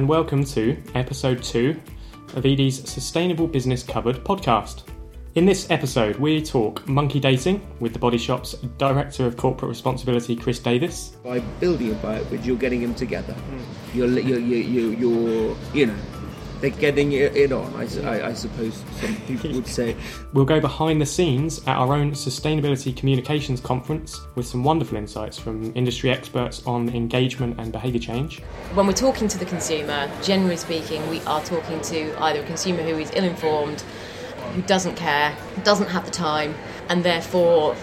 And welcome to episode two of edie's Sustainable Business Covered podcast. In this episode, we talk monkey dating with the Body Shop's Director of Corporate Responsibility, Chris Davis. By building a biobridge, you're getting them together. Hmm. You're, you're, you're, you're, you know, they're getting it it on, I suppose some people would say. We'll go behind the scenes at our own Sustainability Communications Conference with some wonderful insights from industry experts on engagement and behaviour change. When we're talking to the consumer, generally speaking, we are talking to either a consumer who is ill informed, who doesn't care, doesn't have the time, and therefore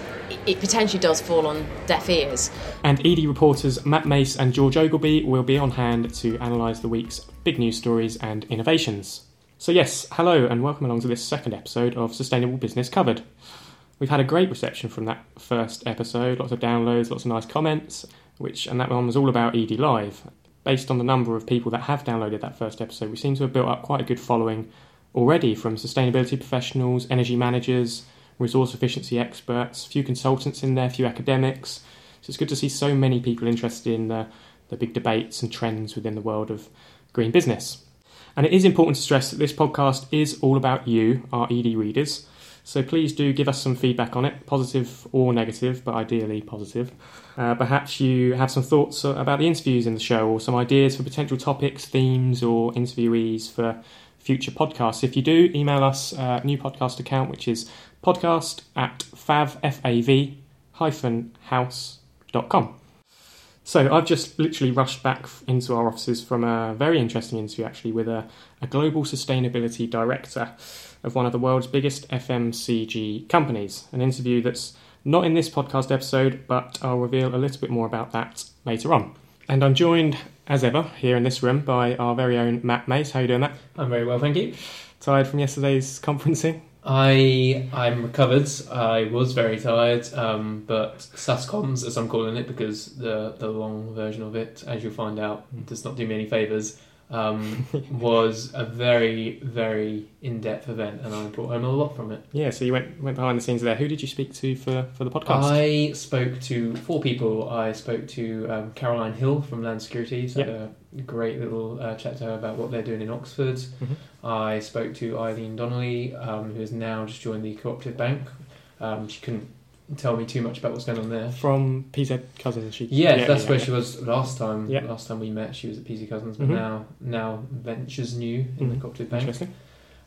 it- potentially does fall on deaf ears. And edie reporters Matt Mace and George Ogilvie will be on hand to analyse the week's big news stories and innovations. So, yes, hello and welcome along to this second episode of Sustainable Business Covered. We've had a great reception from that first episode, lots of downloads, lots of nice comments, which and that one was all about edie Live. Based on the number of people that have downloaded that first episode, we seem to have built up quite a good following already from sustainability professionals, energy managers, resource efficiency experts, a few consultants in there, a few academics. So it's good to see so many people interested in the, the big debates and trends within the world of green business. And it is important to stress that this podcast is all about you, our edie readers. So please do give us some feedback on it, positive or negative, but ideally positive. Uh, perhaps you have some thoughts about the interviews in the show or some ideas for potential topics, themes, or interviewees for future podcasts. If you do, email us a new podcast account, which is podcast at fav, F-A-V, hyphen house.com. So I've just literally rushed back into our offices from a very interesting interview actually with a, a global sustainability director of one of the world's biggest FMCG companies. An interview that's not in this podcast episode, but I'll reveal a little bit more about that later on. And I'm joined, as ever, here in this room by our very own Matt Mace. How you doing, Matt? I'm very well, thank you. Tired from yesterday's conferencing? I I'm recovered. I was very tired, um, but SASCOMS, as I'm calling it, because the the long version of it, as you'll find out, does not do me any favors. Um, was a very very in depth event, and I brought home a lot from it. Yeah, so you went went behind the scenes there. Who did you speak to for, for the podcast? I spoke to four people. I spoke to um, Caroline Hill from Land Securities. Had a great little uh, chat to her about what they're doing in Oxford. Mhm. I spoke to Eileen Donnelly, um, who has now just joined the Cooperative Bank. Um, she couldn't tell me too much about what's going on there. From PZ Cussons. She, Yeah, that's yeah, where yeah. she was last time. Yeah. Last time we met, she was at PZ Cussons, but Mhm. now now ventures new in Mhm. the Cooperative Bank. Interesting.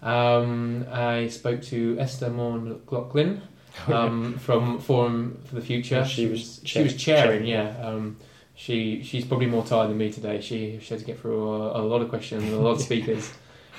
Um, I spoke to Esther Maughan McLachlan um, from Forum for the Future. Yeah, she was she was chairing. chairing, Yeah, um, she she's probably more tired than me today. She she had to get through a, a lot of questions and a lot of speakers.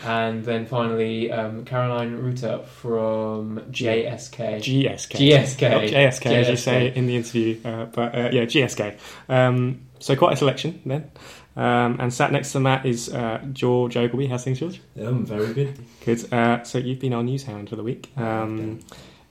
And then finally, um, Caroline Ruter from JSK. GSK. GSK. Not JSK, as you say in the interview, uh, but uh, yeah, GSK. Um, so quite a selection then. Um, and sat next to Matt is uh, George Ogilvie. How's things, George? Yeah, I'm very good. Good. Uh, so you've been our news hound for the week. Um,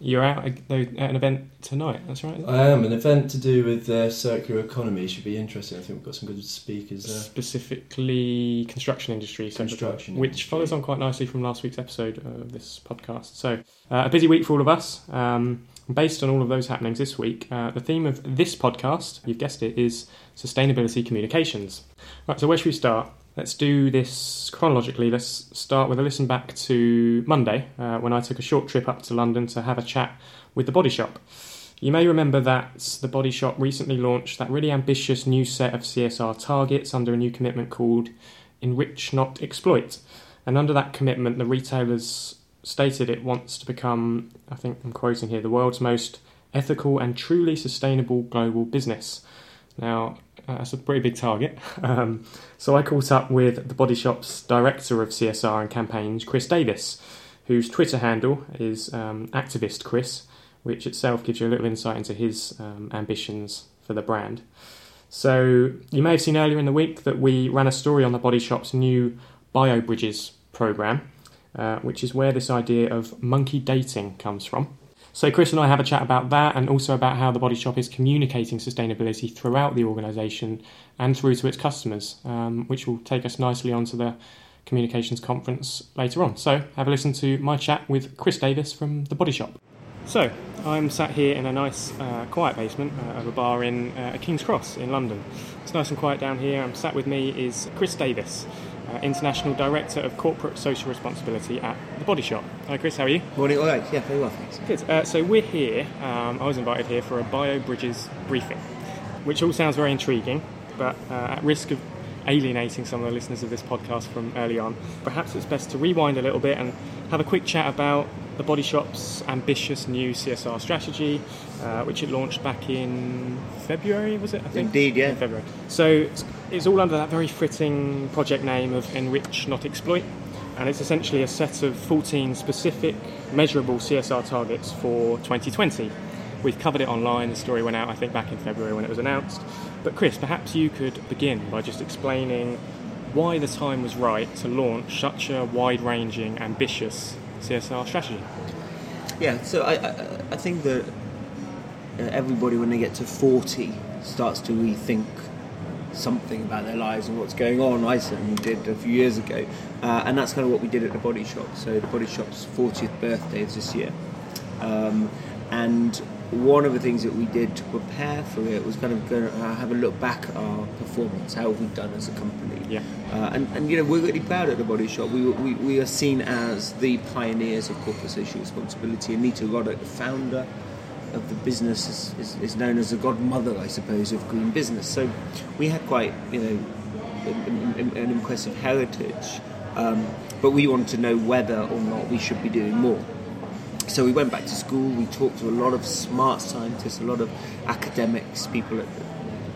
you're out at an event tonight. That's right. I am. An event to do with uh, circular economy should be interesting. I think we've got some good speakers there. Specifically, construction industry, so- Construction which industry. follows on quite nicely from last week's episode of this podcast. So, uh, a busy week for all of us. Um, based on all of those happenings this week, uh, the theme of this podcast, you've guessed it, is sustainability communications. Right, so where should we start? Let's do this chronologically. Let's start with a listen back to Monday uh, when I took a short trip up to London to have a chat with the Body Shop. You may remember that the Body Shop recently launched that really ambitious new set of CSR targets under a new commitment called Enrich Not Exploit. And under that commitment, the retailers stated it wants to become, I think I'm quoting here, the world's most ethical and truly sustainable global business. Now, uh, that's a pretty big target. Um, so I caught up with the Body Shop's Director of CSR and Campaigns, Chris Davis, whose Twitter handle is um, Activist Chris, which itself gives you a little insight into his um, ambitions for the brand. So you may have seen earlier in the week that we ran a story on the Body Shop's new Bio Bridges program, uh, which is where this idea of monkey dating comes from. So Chris and I have a chat about that and also about how the Body Shop is communicating sustainability throughout the organisation and through to its customers, um, which will take us nicely onto the communications conference later on. So have a listen to my chat with Chris Davis from the Body Shop. So, I'm sat here in a nice, uh, quiet basement uh, of a bar in uh, King's Cross in London. It's nice and quiet down here. I'm sat with me is Chris Davis, uh, International Director of Corporate Social Responsibility at The Body Shop. Hi, Chris. How are you? Morning. All right. Yeah, very well, thanks. Good. Uh, so we're here. Um, I was invited here for a Bio Bridges briefing, which all sounds very intriguing, but uh, at risk of alienating some of the listeners of this podcast from early on, perhaps it's best to rewind a little bit and have a quick chat about the Body Shop's ambitious new CSR strategy, uh, which it launched back in February, was it? I think. Indeed, yeah. In February. So it's, it's all under that very fitting project name of Enrich, Not Exploit. And it's essentially a set of 14 specific, measurable CSR targets for 2020. We've covered it online. The story went out, I think, back in February when it was announced. But Chris, perhaps you could begin by just explaining why the time was right to launch such a wide-ranging, ambitious CSR strategy. Yeah, so I, I, I think that everybody, when they get to 40, starts to rethink something about their lives and what's going on. I certainly did a few years ago, uh, and that's kind of what we did at the Body Shop. So the Body Shop's 40th birthday is this year, um, and one of the things that we did to prepare for it was kind of go, uh, have a look back at our performance, how we've we done as a company. Yeah. Uh, and, and you know we're really proud at the Body Shop. We, we, we are seen as the pioneers of corporate social responsibility. Anita Roddick, the founder of the business, is, is, is known as the godmother, I suppose, of green business. So we had quite you know an, an, an impressive heritage, um, but we wanted to know whether or not we should be doing more. So we went back to school. We talked to a lot of smart scientists, a lot of academics, people at the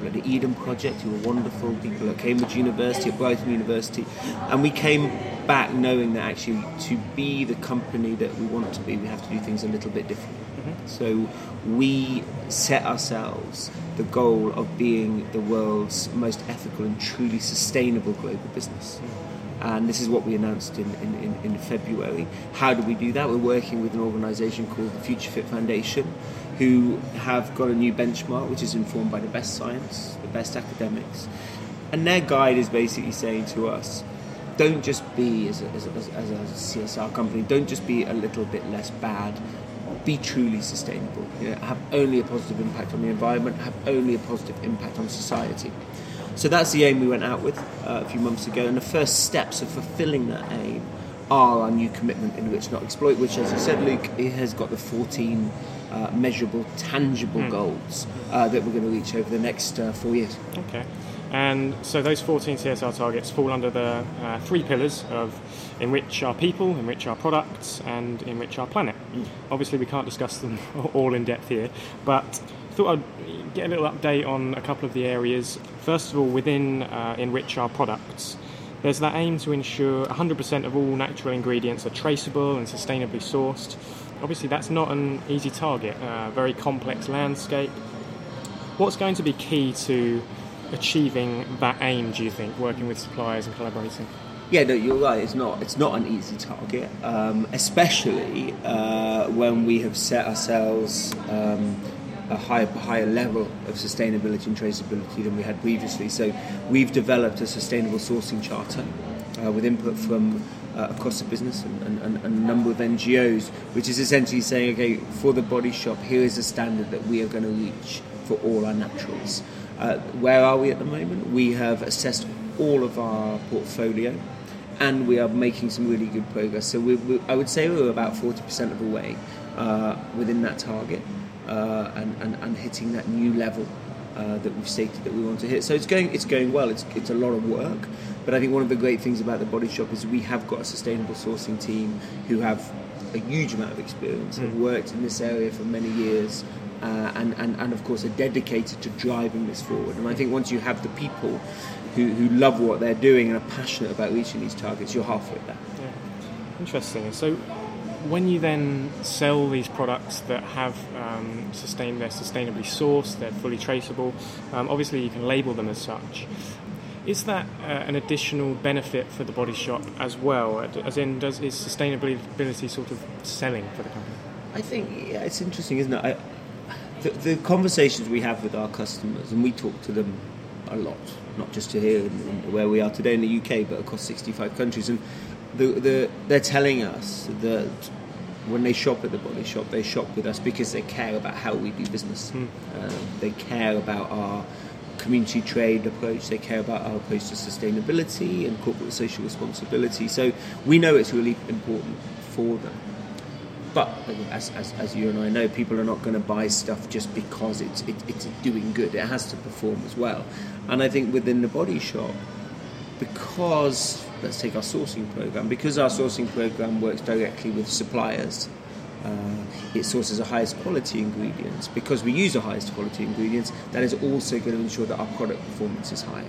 people at the Eden Project who were wonderful, people at Cambridge University, at Brighton University, and we came back knowing that actually to be the company that we want to be, we have to do things a little bit different. Mm-hmm. So we set ourselves the goal of being the world's most ethical and truly sustainable global business. Mm. And this is what we announced in, in, in, February. How do we do that? We're working with an organisation called the Future Fit Foundation, who have got a new benchmark which is informed by the best science, the best academics. And their guide is basically saying to us, don't just be, as a, as, a, as a CSR company, don't just be a little bit less bad, be truly sustainable. You know, have only a positive impact on the environment, have only a positive impact on society. So that's the aim we went out with uh, a few months ago, and the first steps of fulfilling that aim are our new commitment Enrich Not Exploit, which, as you said, Luke, it has got the 14 uh, measurable, tangible goals uh, that we're going to reach over the next uh, four years. Okay. And so those 14 CSR targets fall under the uh, three pillars of enrich our people, enrich our products, and enrich our planet. Obviously, we can't discuss them all in depth here, but I thought I'd get a little update on a couple of the areas. First of all, within uh, enrich our products, there's that aim to ensure 100% of all natural ingredients are traceable and sustainably sourced. Obviously, that's not an easy target, a very complex landscape. What's going to be key to achieving that aim, do you think, working with suppliers and collaborating? Yeah, no, you're right. It's not. It's not an easy target, um, especially uh, when we have set ourselves um, a higher, higher level of sustainability and traceability than we had previously. So, we've developed a sustainable sourcing charter uh, with input from uh, across the business and, and, and, a number of NGOs, which is essentially saying, okay, for the body shop, here is a standard that we are going to reach for all our naturals. Uh, where are we at the moment? We have assessed all of our portfolio and we are making some really good progress. So we, we, I would say we're about 40% of the way uh, within that target uh, and, and, and hitting that new level uh, that we've stated that we want to hit. So it's going, it's going well. It's, it's a lot of work, but I think one of the great things about the Body Shop is we have got a sustainable sourcing team who have a huge amount of experience, have worked in this area for many years, uh, and, and, and of course are dedicated to driving this forward. And I think once you have the people who, who love what they're doing and are passionate about reaching these targets, you're halfway there. Yeah. Interesting. So, when you then sell these products that have um, sustained, they're sustainably sourced, they're fully traceable. Um, obviously, you can label them as such. Is that uh, an additional benefit for the body shop as well? As in, does is sustainability sort of selling for the company? I think yeah, it's interesting, isn't it? I, the, the conversations we have with our customers, and we talk to them a lot, not just to here in, where we are today in the UK, but across 65 countries, and the, the, they're telling us that when they shop at the body shop, they shop with us because they care about how we do business. Hmm. Uh, they care about our community trade approach. They care about our approach to sustainability and corporate social responsibility. So we know it's really important for them. But as, as, as you and I know, people are not going to buy stuff just because it's it, it's doing good. It has to perform as well. And I think within the body shop, because let's take our sourcing program, because our sourcing program works directly with suppliers, uh, it sources the highest quality ingredients. Because we use the highest quality ingredients, that is also going to ensure that our product performance is high.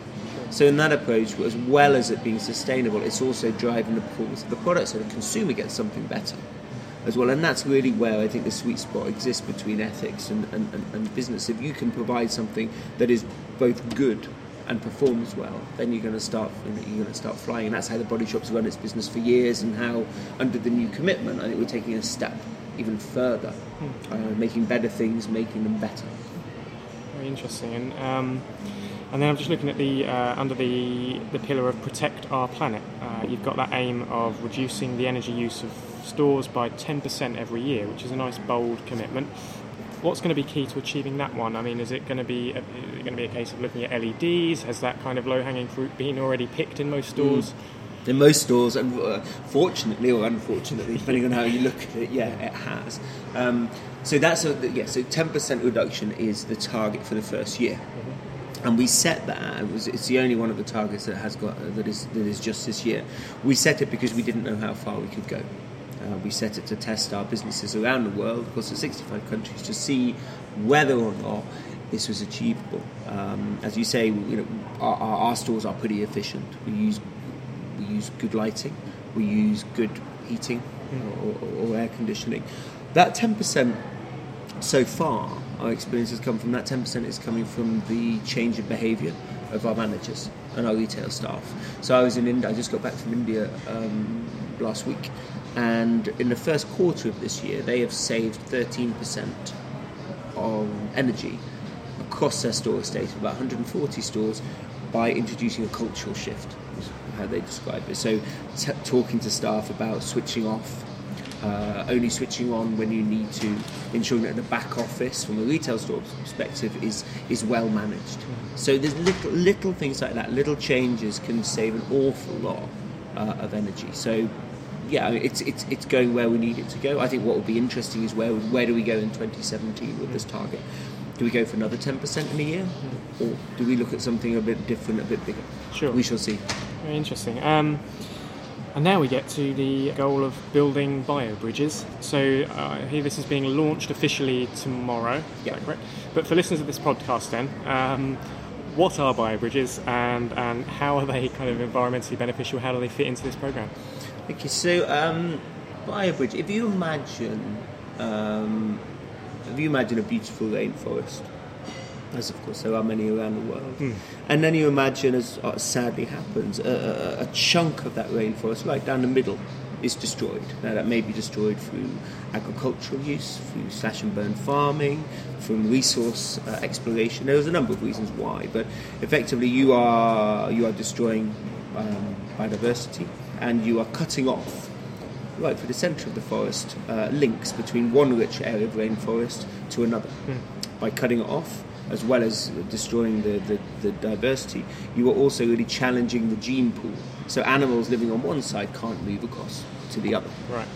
So in that approach, as well as it being sustainable, it's also driving the performance of the product, so the consumer gets something better as well. And that's really where I think the sweet spot exists between ethics and, and, and, and business. If you can provide something that is both good and performs well, then you're going to start you're going to start flying. And that's how the Body Shop's run its business for years, and how under the new commitment, I think we're taking a step even further, uh, making better things, making them better. Very interesting. And um, and then I'm just looking at the uh, under the the pillar of protect our planet. Uh, you've got that aim of reducing the energy use of stores by 10% every year, which is a nice bold commitment. What's going to be key to achieving that one? I mean, is it going to be a, going to be a case of looking at LEDs? Has that kind of low hanging fruit been already picked in most stores? In most stores, and uh, fortunately or unfortunately, depending on how you look at it, yeah, it has. Um, so that's a yeah. So ten percent reduction is the target for the first year, and we set that. It was, it's the only one of the targets that has got that is that is just this year. We set it because we didn't know how far we could go. Uh, we set it to test our businesses around the world, across the 65 countries, to see whether or not this was achievable. Um, as you say, you know, our, our, stores are pretty efficient. We use we use good lighting, we use good heating or, or, air conditioning. That 10% so far, our experience has come from that 10% is coming from the change of behaviour of our managers and our retail staff. So I was in India, I just got back from India um, last week, and in the first quarter of this year, they have saved 13% of energy across their store estate, of about 140 stores, by introducing a cultural shift, how they describe it. So, t- talking to staff about switching off, uh, only switching on when you need to, ensuring that the back office, from a retail store perspective, is is well managed. So there's little little things like that, little changes can save an awful lot uh, of energy. So yeah, it's it's it's going where we need it to go. I think what will be interesting is where where do we go in 2017 with this target? Do we go for another 10% in a year, or do we look at something a bit different, a bit bigger? Sure. We shall see. Very interesting. Um, and now we get to the goal of building bio bridges. So uh, I hear this is being launched officially tomorrow. Yeah. correct? But for listeners of this podcast, then, um, what are bio bridges and, and how are they kind of environmentally beneficial? How do they fit into this program? Okay, so um, BioBridge, if you imagine, um, if you imagine a beautiful rainforest, as of course there are many around the world, and then you imagine, as uh, sadly happens, a, a, a chunk of that rainforest, right down the middle, is destroyed. Now that may be destroyed through agricultural use, through slash and burn farming, from resource uh, exploration. There's a number of reasons why, but effectively you are you are destroying um, biodiversity and you are cutting off right through the centre of the forest uh, links between one rich area of rainforest to another. By cutting it off, as well as destroying the, the, the diversity, you are also really challenging the gene pool. So animals living on one side can't move across to the other. Right.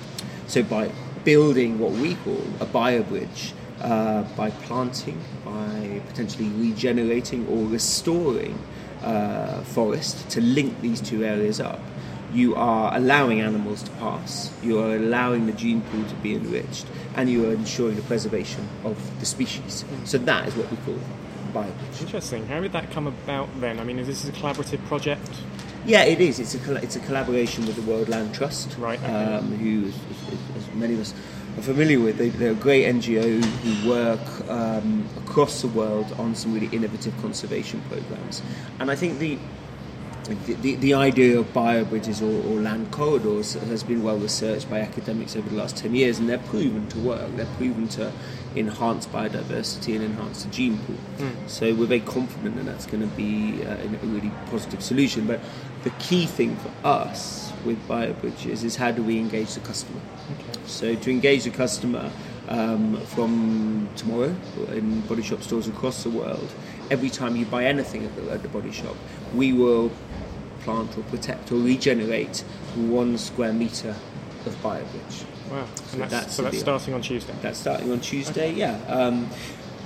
So by building what we call a biobridge, uh, by planting, by potentially regenerating or restoring uh, forest to link these two areas up, you are allowing animals to pass, you are allowing the gene pool to be enriched, and you are ensuring the preservation of the species. So that is what we call biobridge. Interesting. How did that come about then? I mean, is this a collaborative project? Yeah, it is. It's a it's a collaboration with the World Land Trust, Right, okay. Um, who, as, as- as many of us are familiar with, they, they're a great NGO who work um, across the world on some really innovative conservation programs. And I think the the, the, the idea of biobridges or, or land corridors has been well researched by academics over the last 10 years and they're proven to work. They're proven to enhance biodiversity and enhance the gene pool. So we're very confident that that's going to be uh, a really positive solution. But the key thing for us with BioBridges is how do we engage the customer. Okay. So to engage the customer um, from tomorrow in body shop stores across the world, every time you buy anything at the, at the body shop, we will plant or protect or regenerate one square meter of BioBridge. Wow. So And that's, that's so that's starting on Tuesday. That's starting on Tuesday, yeah. Um,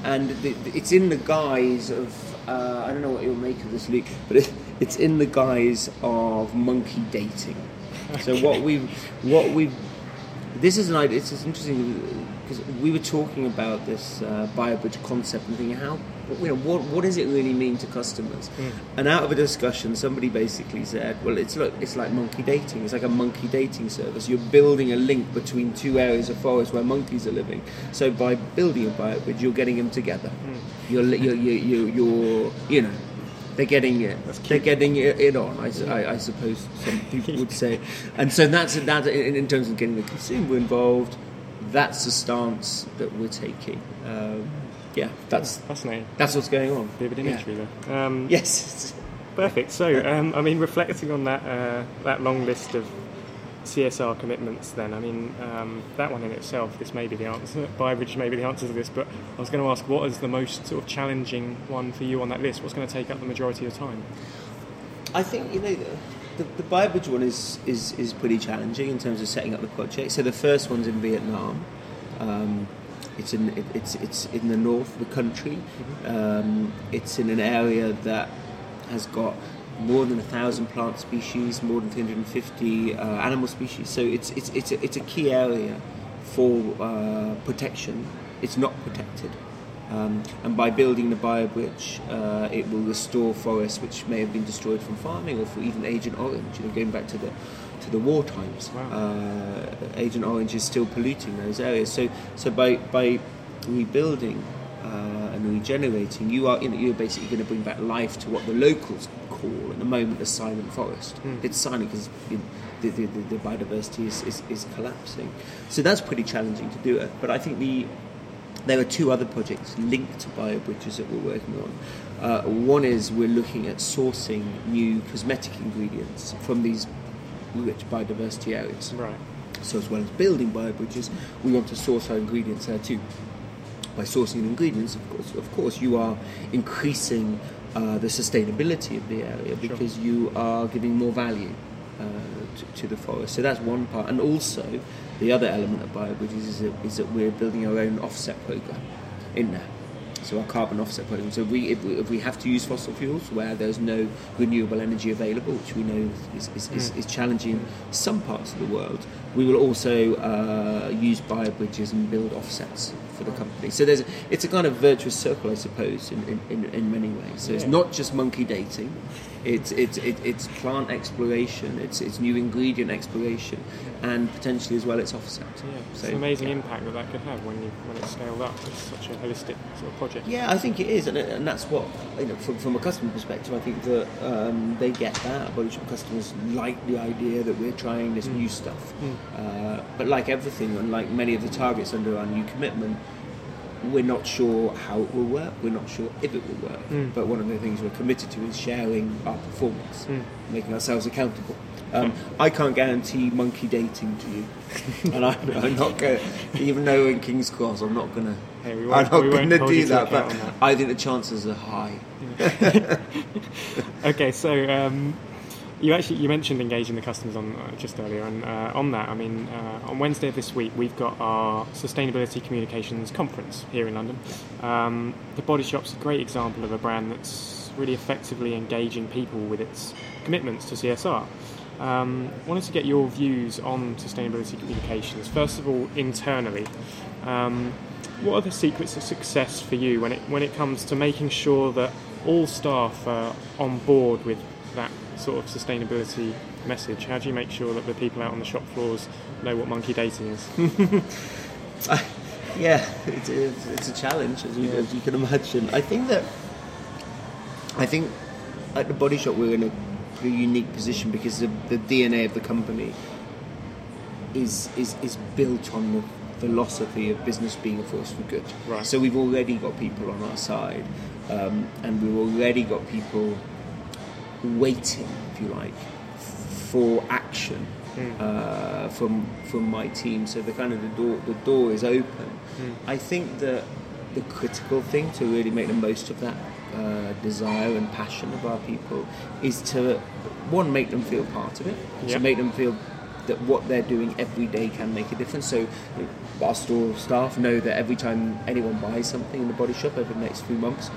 and the, the- it's in the guise of uh, I don't know what you'll make of this, Luke, but it, it's in the guise of monkey dating. So what we what we this is an idea. It's, it's interesting because we were talking about this uh, BioBridge concept and thinking how you know what what does it really mean to customers? Hmm. And out of a discussion, somebody basically said, "Well, it's look, it's like monkey dating. It's like a monkey dating service. You're building a link between two areas of forest where monkeys are living. So by building a BioBridge, you're getting them together. Hmm. You're, you're, you're, you're, you're you know." They're getting it. They're getting it, it on. Hmm. I suppose some people would say, and so that's that. In, in terms of getting the consumer involved, that's the stance that we're taking. Um, yeah, that's Fascinating. that's what's going on. Of an Yeah. imagery there. Um, Yes. Perfect. So, um, I mean, reflecting on that uh, that long list of CSR commitments, then I mean, um, that one in itself, this may be the answer. BioBridge may be the answer to this, but I was going to ask, what is the most sort of challenging one for you on that list? What's going to take up the majority of time? I think you know the, the BioBridge one is, is is pretty challenging in terms of setting up the project. So the first one's in Vietnam. Um, it's in it, it's it's in the north of the country. Um, it's in an area that has got more than a thousand plant species, more than 350 uh, animal species. So it's it's it's a, it's a key area for uh, protection. It's not protected. Um, and by building the biobridge, uh, it will restore forests which may have been destroyed from farming or for even Agent Orange. You know, going back to the to the war times, Wow. uh, Agent Orange is still polluting those areas. So, so by by rebuilding uh, and regenerating, you are you know, you're basically going to bring back life to what the locals call at the moment the silent forest. It's silent because you know, the, the, the, the biodiversity is, is, is collapsing. So that's pretty challenging to do it. But I think the there are two other projects linked to biobridges that we're working on. Uh, one is we're looking at sourcing new cosmetic ingredients from these rich biodiversity areas. Right. So as well as building biobridges, we want to source our ingredients there too. By sourcing ingredients, of course, of course, you are increasing uh, the sustainability of the area because you are giving more value uh, to, to the forest. So that's one part, and also the other element of biobridges is that, is that we're building our own offset program in there. So our carbon offset program. So we, if, we, if we have to use fossil fuels where there's no renewable energy available, which we know is, is, is, is challenging in some parts of the world, we will also uh, use biobridges and build offsets for the company. So there's a, it's a kind of virtuous circle, I suppose, in, in, in, in many ways. So it's not just monkey dating. It's it's it, it's plant exploration. It's it's new ingredient exploration, and potentially as well it's offset. Yeah. It's So, an amazing yeah. impact that that could have when you when it's scaled up. It's such a holistic sort of project. Yeah, I think it is, and, and that's what you know. From, from a customer perspective, I think that um, they get that. Body shop customers like the idea that we're trying this new stuff. Uh, but like everything, and like many of the targets under our new commitment, we're not sure how it will work. We're not sure if it will work. Mm. But one of the things we're committed to is sharing our performance, Mm. making ourselves accountable. Um, I can't guarantee monkey dating to you, and I'm, I'm not going. to Even though in King's Cross, I'm not going to. Hey, I'm not going to do that, but that. I think the chances are high. Okay, so um, you actually you mentioned engaging the customers on uh, just earlier, and uh, on that, I mean, uh, on Wednesday of this week we've got our sustainability communications conference here in London. Um, the Body Shop's a great example of a brand that's really effectively engaging people with its commitments to CSR. Um, wanted to get your views on sustainability communications. First of all, internally, um, what are the secrets of success for you when it when it comes to making sure that all staff are on board with that sort of sustainability message? How do you make sure that the people out on the shop floors know what monkey dating is? Yeah, it's, it's, it's a challenge, as you, Yeah. as you can imagine. I think that I think at the Body Shop we're in a pretty unique position because the, the DNA of the company is is, is built on the philosophy of business being a force for good. Right. So we've already got people on our side, um, and we've already got people waiting, if you like, for action Mm. uh, from from my team. So the kind of the door the door is open. Mm. I think that the critical thing to really make the most of that uh, desire and passion of our people is to one make them feel part of it, Yeah. to make them feel that what they're doing every day can make a difference. So our store staff know that every time anyone buys something in the body shop over the next few months,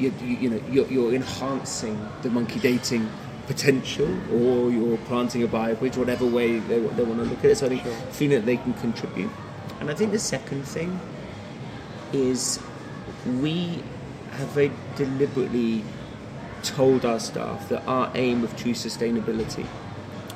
you, you, you know you're, you're enhancing the monkey dating potential or you're planting a bridge, whatever way they, they want to look at it. So I think feeling that they can contribute. And I think the second thing is we have very deliberately told our staff that our aim of true sustainability,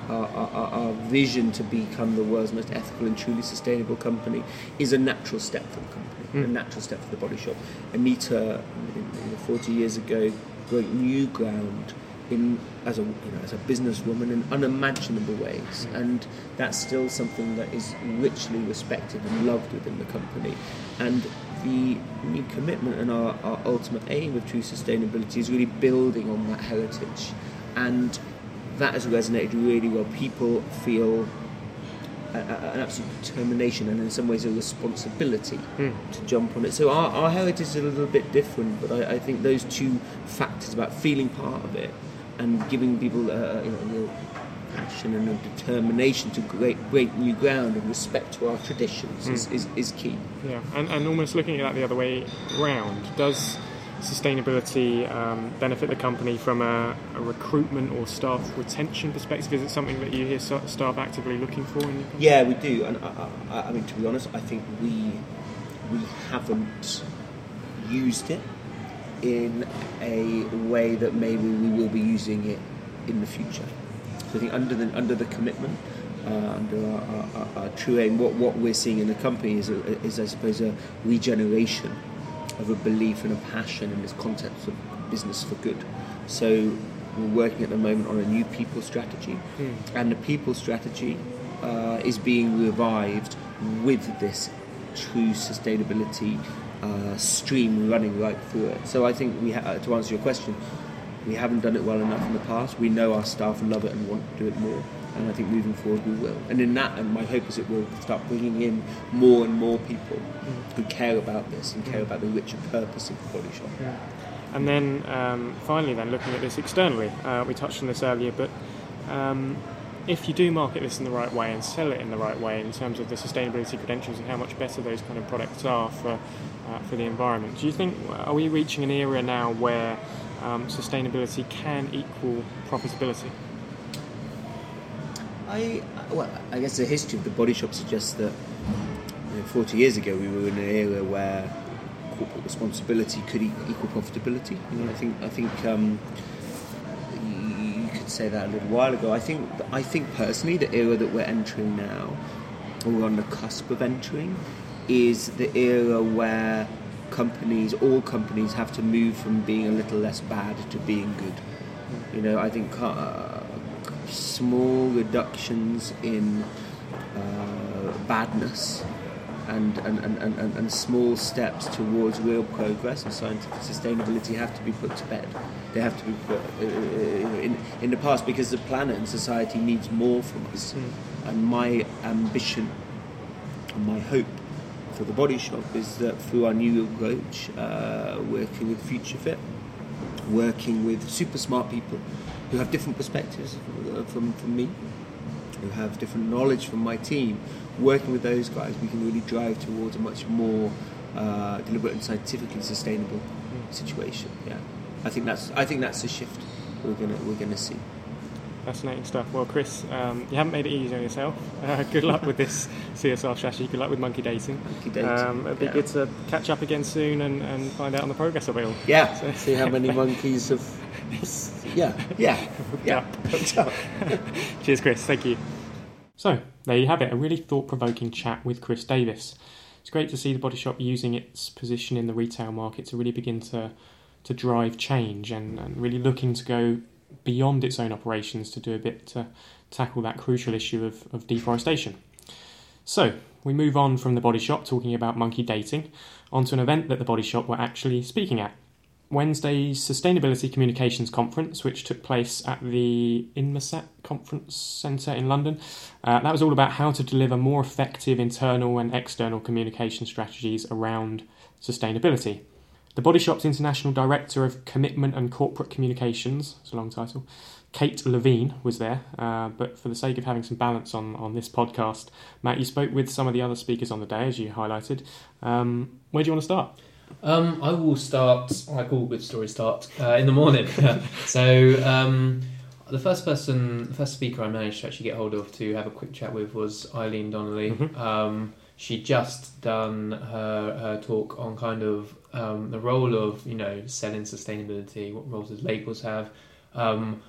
our, our- our vision to become the world's most ethical and truly sustainable company, is a natural step for the company, a natural step for the body shop. Anita, you know, 40 years ago, broke new ground in as a you know, as a businesswoman in unimaginable ways, mm. and that's still something that is richly respected and loved within the company. And the new commitment and our, our ultimate aim of true sustainability is really building on that heritage, and that has resonated really well. People feel a, a, an absolute determination and in some ways a responsibility to jump on it. So our, our heritage is a little bit different, but I, I think those two factors about feeling part of it and giving people uh, you know, a real passion and a determination to break, break new ground and respect to our traditions is, is, is key. Yeah, and, and almost looking at that the other way round, does sustainability um, benefit the company from a, a recruitment or staff retention perspective? Is it something that you hear staff actively looking for? Yeah, we do, and I, I, I mean to be honest, I think we we haven't used it in a way that maybe we will be using it in the future. So I think under the under the commitment, uh, under our, our, our, our true aim, what, what we're seeing in the company is, a, is I suppose a regeneration of a belief and a passion in this concept of business for good. So we're working at the moment on a new people strategy, and the people strategy uh, is being revived with this true sustainability uh, stream running right through it. So I think we, ha- to answer your question, we haven't done it well enough in the past. We know our staff love it and want to do it more, and I think moving forward we will. And in that, and my hope is it will start bringing in more and more people who care about this and care about the richer purpose of the body shop. And then um, finally, then looking at this externally, uh, we touched on this earlier, but um, if you do market this in the right way and sell it in the right way in terms of the sustainability credentials and how much better those kind of products are for uh, for the environment, do you think are we reaching an era now where um, sustainability can equal profitability? I well, I guess the history of the body shop suggests that you know, 40 years ago we were in an era where corporate responsibility could equal profitability. You know, I think I think um, you, you could say that a little while ago. I think I think personally the era that we're entering now, or we're on the cusp of entering, is the era where companies, all companies, have to move from being a little less bad to being good. You know, I think uh, small reductions in uh, badness and, and, and, and, and- small steps towards real progress and scientific sustainability have to be put to bed. They have to be put uh, in, in the past because the planet and society needs more from us. And my ambition and my hope for the body shop is that through our new approach, uh, working with Future Fit, working with super smart people who have different perspectives uh, from, from me, who have different knowledge from my team, working with those guys, we can really drive towards a much more uh, deliberate and scientifically sustainable situation. Yeah, I think that's I think that's the shift we're gonna we're gonna see. Fascinating stuff. Well, Chris, um, you haven't made it easy on yourself. Uh, good luck with this CSR strategy. Good luck with monkey dating. Monkey dating, Um, it'd be yeah. good to catch up again soon and, and find out on the progress of it all. Yeah, So- see how many monkeys have. Yeah, yeah, yeah. Hooked. Cheers, Chris. Thank you. So, there you have it a really thought provoking chat with Chris Davis. It's great to see the body shop using its position in the retail market to really begin to, to drive change and, and really looking to go beyond its own operations to do a bit to tackle that crucial issue of, of deforestation. So, we move on from the body shop talking about monkey dating onto an event that the body shop were actually speaking at. Wednesday's Sustainability Communications Conference, which took place at the Inmarsat Conference Centre in London. Uh, that was all about how to deliver more effective internal and external communication strategies around sustainability. The Body Shop's International Director of Commitment and Corporate Communications, it's a long title, Kate Levine was there, uh, but for the sake of having some balance on, on this podcast, Matt, you spoke with some of the other speakers on the day, as you highlighted. Um, where do you want to start? Um, I will start, like all good stories start, uh, in the morning. so, um, the first person, the first speaker I managed to actually get hold of to have a quick chat with was Eileen Donnelly. Mhm. Um, she'd just done her, her talk on kind of um, the role of, you know, selling sustainability, what roles does labels have. Um,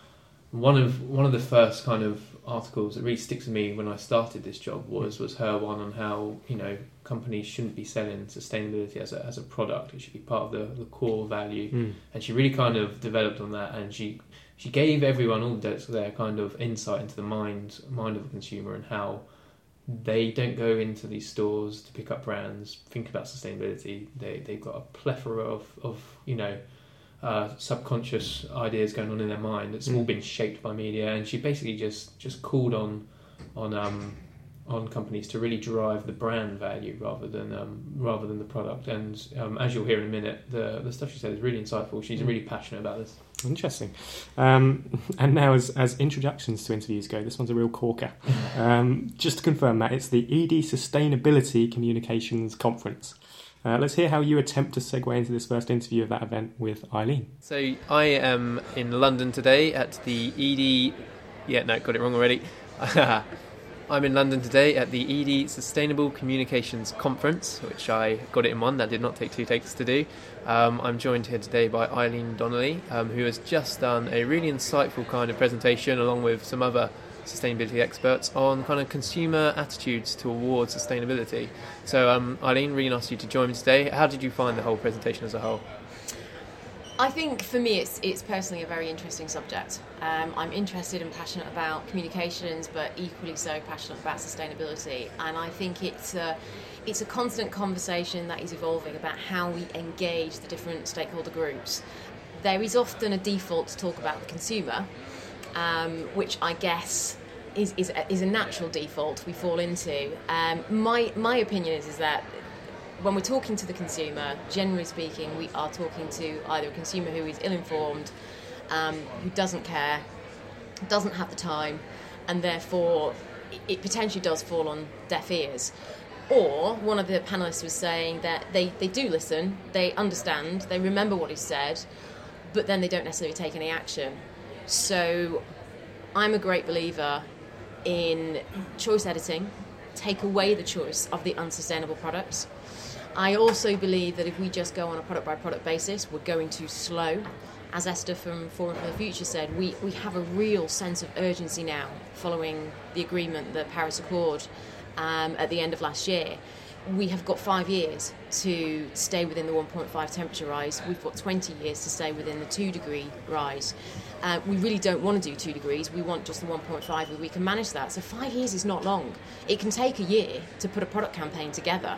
one of one of the first kind of articles that really sticks with me when I started this job was was her one on how you know companies shouldn't be selling sustainability as a as a product. It should be part of the, the core value. Mm. And she really kind of developed on that, and she she gave everyone all the their kind of insight into the mind mind of the consumer and how they don't go into these stores to pick up brands, think about sustainability. They they've got a plethora of of you know uh, subconscious ideas going on in their mind that's all Mm. been shaped by media, and she basically just just called on on um, on companies to really drive the brand value rather than um, rather than the product. And um, as you'll hear in a minute, the the stuff she said is really insightful. She's Mm. really passionate about this. Interesting. Um, and now, as, as introductions to interviews go, this one's a real corker. Um, just to confirm, that it's the edie Sustainability Communications Conference. Uh, let's hear how you attempt to segue into this first interview of that event with Eileen. So I am in London today at the edie. Yeah, no, got it wrong already. I'm in London today at the edie Sustainable Communications Conference, which I got it in one. That did not take two takes to do. Um, I'm joined here today by Eileen Donnelly, um, who has just done a really insightful kind of presentation, along with some other sustainability experts, on kind of consumer attitudes towards sustainability. So, um, Eileen, really nice of you to join me today. How did you find the whole presentation as a whole? I think for me, it's it's personally a very interesting subject. Um, I'm interested and passionate about communications, but equally so passionate about sustainability. And I think it's a it's a constant conversation that is evolving about how we engage the different stakeholder groups. There is often a default to talk about the consumer, um, which I guess is, is, a, is a natural default we fall into. Um, my, my opinion is, is that when we're talking to the consumer, generally speaking, we are talking to either a consumer who is ill informed, um, who doesn't care, doesn't have the time, and therefore it- potentially does fall on deaf ears. Or one of the panelists was saying that they, they do listen, they understand, they remember what he said, but then they don't necessarily take any action. So I'm a great believer in choice editing, take away the choice of the unsustainable products. I also believe that if we just go on a product by product basis, we're going too slow. As Esther from Forum for the Future said, we, we have a real sense of urgency now following the agreement, the Paris Accord, um, at the end of last year. We have got five years to stay within the 1.5 temperature rise. We've got 20 years to stay within the 2 degree rise. Uh, we really don't want to do 2 degrees. We want just the 1.5 where we can manage that. So five years is not long. It can take a year to put a product campaign together.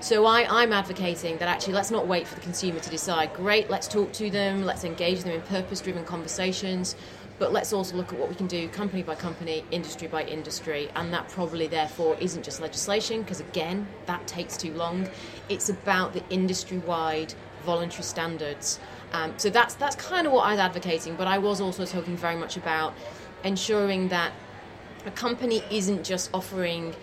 So I, I'm advocating that actually let's not wait for the consumer to decide. Great, let's talk to them, let's engage them in purpose-driven conversations, but let's also look at what we can do company by company, industry by industry, and that probably therefore isn't just legislation because again that takes too long. It's about the industry-wide voluntary standards. Um, so that's that's kind of what I was advocating, but I was also talking very much about ensuring that a company isn't just offering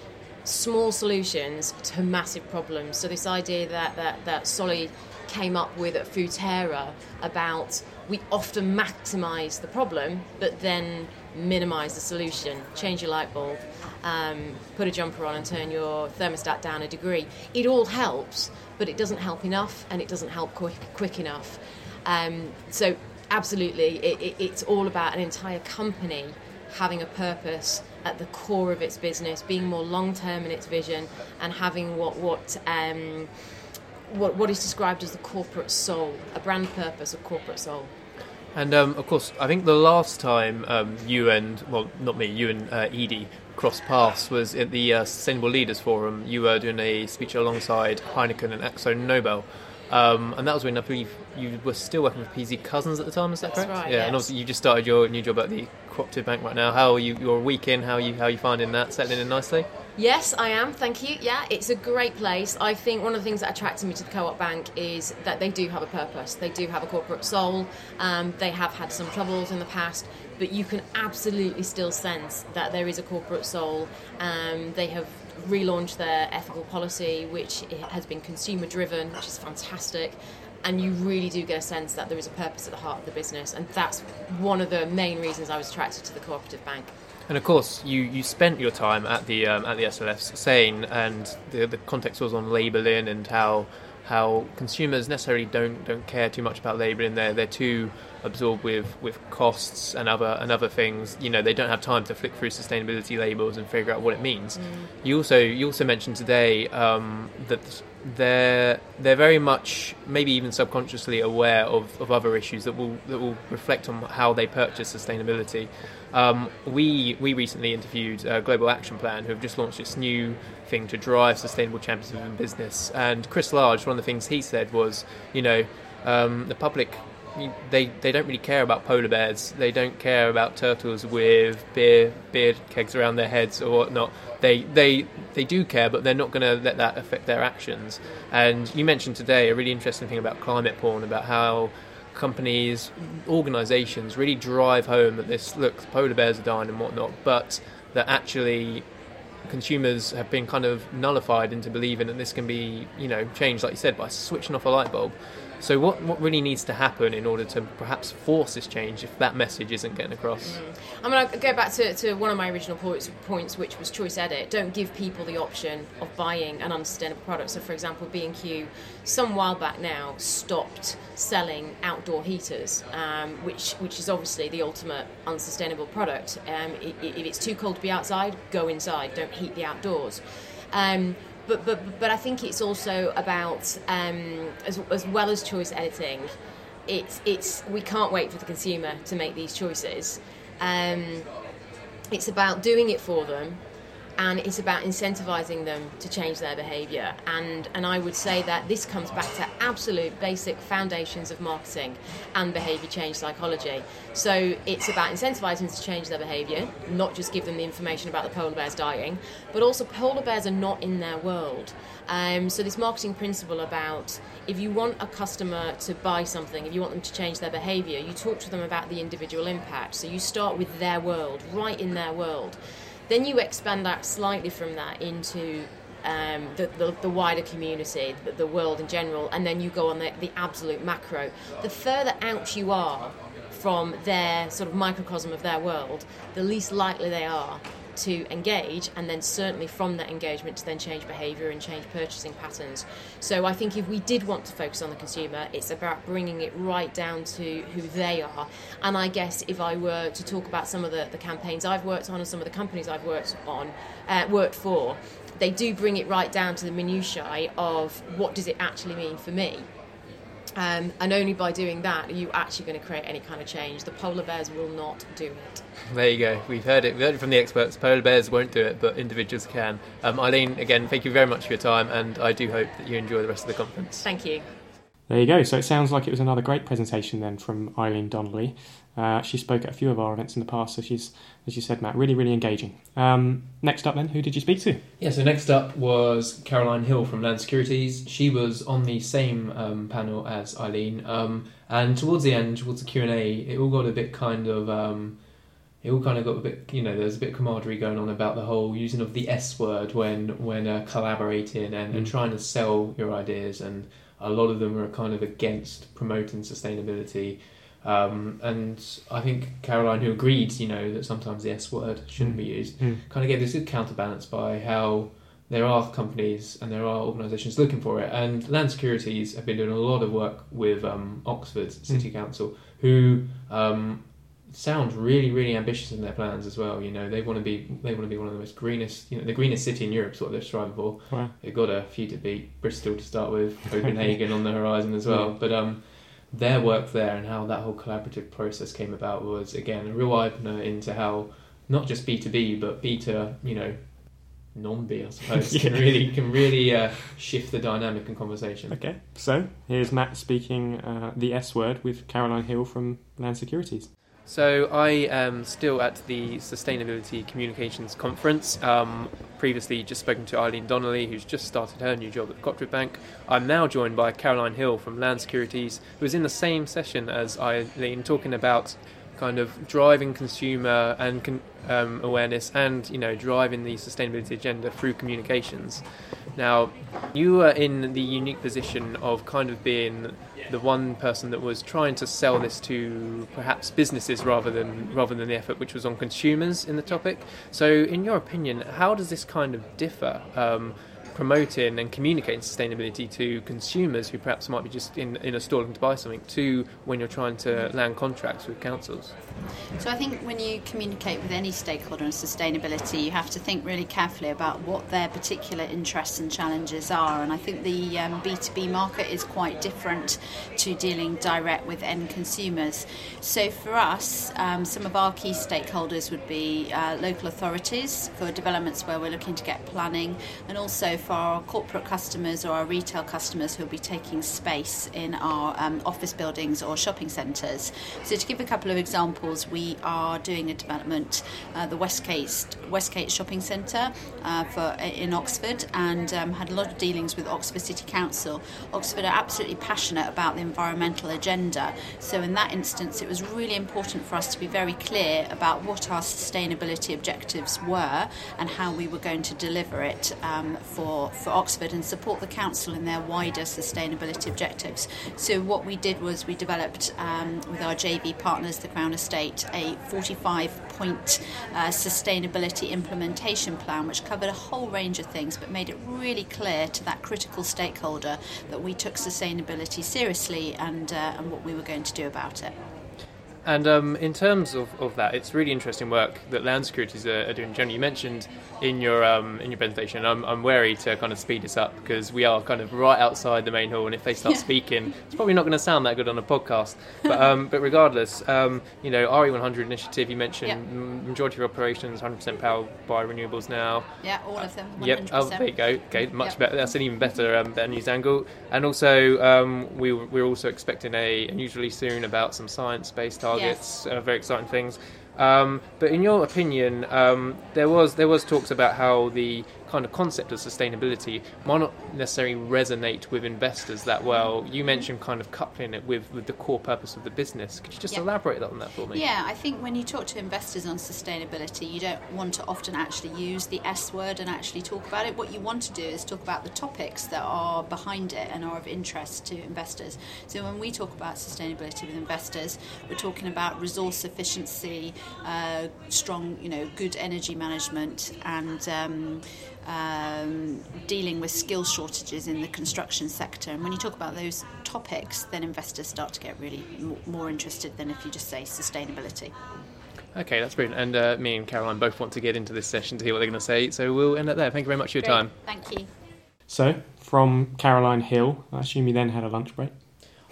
small solutions to massive problems. So this idea that that, that Solly came up with at Futerra about we often maximise the problem, but then minimise the solution. Change your light bulb, um, put a jumper on, and turn your thermostat down a degree. It all helps, but it doesn't help enough, and it doesn't help quick quick enough. Um, so absolutely, it, it, it's all about an entire company having a purpose at the core of its business, being more long term in its vision, and having what what um, what what is described as the corporate soul, a brand purpose, a corporate soul. And um, of course, I think the last time um, you and well, not me, you and uh, Edie crossed paths was at the uh, Sustainable Leaders Forum. You were doing a speech alongside Heineken and Akzo Nobel. Um, and that was when I believe you were still working with PZ Cussons at the time. Is that That's correct? right, Yeah, yes. and obviously you just started your new job at the Cooperative Bank right now. How are you? You're a week in. How are you? How are you finding that? Settling in nicely? Yes, I am. Thank you. Yeah, it's a great place. I think one of the things that attracted me to the Co-op Bank is that they do have a purpose. They do have a corporate soul. Um, they have had some troubles in the past, but you can absolutely still sense that there is a corporate soul. Um, they have relaunched their ethical policy, which has been consumer driven, which is fantastic. And you really do get a sense that there is a purpose at the heart of the business, and that's one of the main reasons I was attracted to the cooperative bank. And of course, you, you spent your time at the um, at the SLF saying, and the the context was on labelling and how how consumers necessarily don't don't care too much about labelling. They're they're too absorbed with, with costs and other and other things. You know, they don't have time to flick through sustainability labels and figure out what it means. You also you also mentioned today um, that they're they're very much maybe even subconsciously aware of, of other issues that will that will reflect on how they purchase sustainability. Um, we we recently interviewed uh, Global Action Plan, who have just launched this new thing to drive sustainable champions in business. And Chris Large, one of the things he said was, you know, um, the public. They, they don't really care about polar bears. They don't care about turtles with beer beer kegs around their heads or whatnot. They they they do care, but they're not going to let that affect their actions. And you mentioned today a really interesting thing about climate porn, about how companies, organisations really drive home that this look, polar bears are dying and whatnot, but that actually consumers have been kind of nullified into believing that this can be, you know, changed, like you said, by switching off a light bulb. So what what really needs to happen in order to perhaps force this change if that message isn't getting across? I'm going to go back to, to one of my original points, points, which was choice edit. Don't give people the option of buying an unsustainable product. So, for example, B&Q, some while back now, stopped selling outdoor heaters, um, which which is obviously the ultimate unsustainable product. Um, i- i- if it's too cold to be outside, go inside. Don't heat the outdoors. Um, but, but, but I think it's also about, um, as, as well as choice editing, it's, it's, we can't wait for the consumer to make these choices. Um, it's about doing it for them and it's about incentivizing them to change their behavior. And and I would say that this comes back to absolute basic foundations of marketing and behavior change psychology. So it's about incentivizing them to change their behavior not just give them the information about the polar bears dying but also polar bears are not in their world. Um, so this marketing principle about if you want a customer to buy something if you want them to change their behavior you talk to them about the individual impact. So you start with their world right in their world then you expand that slightly from that into um, the, the, the wider community, the, the world in general, and then you go on the, the absolute macro. The further out you are from their sort of microcosm of their world, the least likely they are to engage, and then certainly from that engagement to then change behaviour and change purchasing patterns. So I think if we did want to focus on the consumer, it's about bringing it right down to who they are. And I guess if I were to talk about some of the, the campaigns I've worked on and some of the companies I've worked on, uh, worked for, they do bring it right down to the minutiae of what does it actually mean for me. Um, and only by doing that are you actually going to create any kind of change. The polar bears will not do it. There you go. We've heard it. We've heard it from the experts. Polar bears won't do it, but individuals can. Um, Eileen, again, thank you very much for your time, and I do hope that you enjoy the rest of the conference. Thank you. There you go. So it sounds like it was another great presentation then from Eileen Donnelly. Uh, she spoke at a few of our events in the past, so she's, as you said, Matt, really, really engaging. Um, next up, then, who did you speak to? Yeah, so next up was Caroline Hill from Land Securities. She was on the same um, panel as Eileen, um, and towards the end, towards the Q and A, it all got a bit kind of, um, it all kind of got a bit, you know, there's a bit of camaraderie going on about the whole using of the S word when when uh, collaborating and, and Mm. trying to sell your ideas, and a lot of them were kind of against promoting sustainability. Um, and I think Caroline, who agreed, you know, that sometimes the S word shouldn't Mm. be used, Mm. kind of gave this good counterbalance by how there are companies and there are organisations looking for it. And Land Securities have been doing a lot of work with um, Oxford City Council, who um, sound really, really ambitious in their plans as well. You know, they want to be they want to be one of the most greenest, you know, the greenest city in Europe is what they're striving for. Wow. They've got a few to beat, Bristol to start with, Copenhagen on the horizon as well. Yeah. But um, their work there and how that whole collaborative process came about was again a real opener into how not just B two B but B to you know non B I suppose, Yeah. can really can really uh, shift the dynamic and conversation. Okay, so here's Matt speaking uh, the S word with Caroline Hill from Land Securities. So I am still at the Sustainability Communications Conference. Um, previously, just spoken to Eileen Donnelly, who's just started her new job at Cottwood Bank. I'm now joined by Caroline Hill from Land Securities, who was in the same session as Eileen, talking about kind of driving consumer and con- um, awareness and you know driving the sustainability agenda through communications. Now, you are in the unique position of kind of being the one person that was trying to sell this to perhaps businesses rather than rather than the effort which was on consumers in the topic. So, in your opinion, how does this kind of differ? Um, promoting and communicating sustainability to consumers who perhaps might be just in, in a store looking to buy something to when you're trying to land contracts with councils? So I think when you communicate with any stakeholder on sustainability, you have to think really carefully about what their particular interests and challenges are. And I think the um, B2B market is quite different to dealing direct with end consumers. So for us, um, some of our key stakeholders would be uh, local authorities for developments where we're looking to get planning, and also for our corporate customers or our retail customers who will be taking space in our um, office buildings or shopping centres. So to give a couple of examples, we are doing a development, uh, the Westgate Westgate Shopping Centre uh, for in Oxford, and um, had a lot of dealings with Oxford City Council. Oxford are absolutely passionate about the environmental agenda, so in that instance, it was really important for us to be very clear about what our sustainability objectives were and how we were going to deliver it um, for for Oxford and support the council in their wider sustainability objectives. So what we did was we developed um, with our JV partners, the Crown Estate, a 45 point uh, sustainability implementation plan, which covered a whole range of things, but made it really clear to that critical stakeholder that we took sustainability seriously and uh, and what we were going to do about it. And um, in terms of, of that, it's really interesting work that land securities are, are doing. Generally, you mentioned in your um, in your presentation. I'm, I'm wary to kind of speed this up because we are kind of right outside the main hall, and if they start Yeah. speaking, it's probably not going to sound that good on a podcast. But um, but regardless, um, you know, RE100 initiative. You mentioned majority of operations 100% powered by renewables now. Yeah, all of them. 100%. Yep. Oh, there you go. Okay, much Yep. better. That's an even better, um, better news angle. And also, um, we we're also expecting a, a news release soon about some science-based targets. Uh, very exciting things. Um, but in your opinion, um, there was there was talks about how the kind of concept of sustainability might not necessarily resonate with investors that well. You mentioned kind of coupling it with, with the core purpose of the business. Could you just Yeah. elaborate on that for me? Yeah, I think when you talk to investors on sustainability, you don't want to often actually use the S word and actually talk about it. What you want to do is talk about the topics that are behind it and are of interest to investors. So when we talk about sustainability with investors, we're talking about resource efficiency, uh, strong, you know, good energy management, and um, um, dealing with skill shortages in the construction sector. And when you talk about those topics, then investors start to get really m- more interested than if you just say sustainability. Okay, that's brilliant. And uh, me and Caroline both want to get into this session to hear what they're going to say. So we'll end up there. Thank you very much for your Great. time. Thank you. So, from Caroline Hill, I assume you then had a lunch break.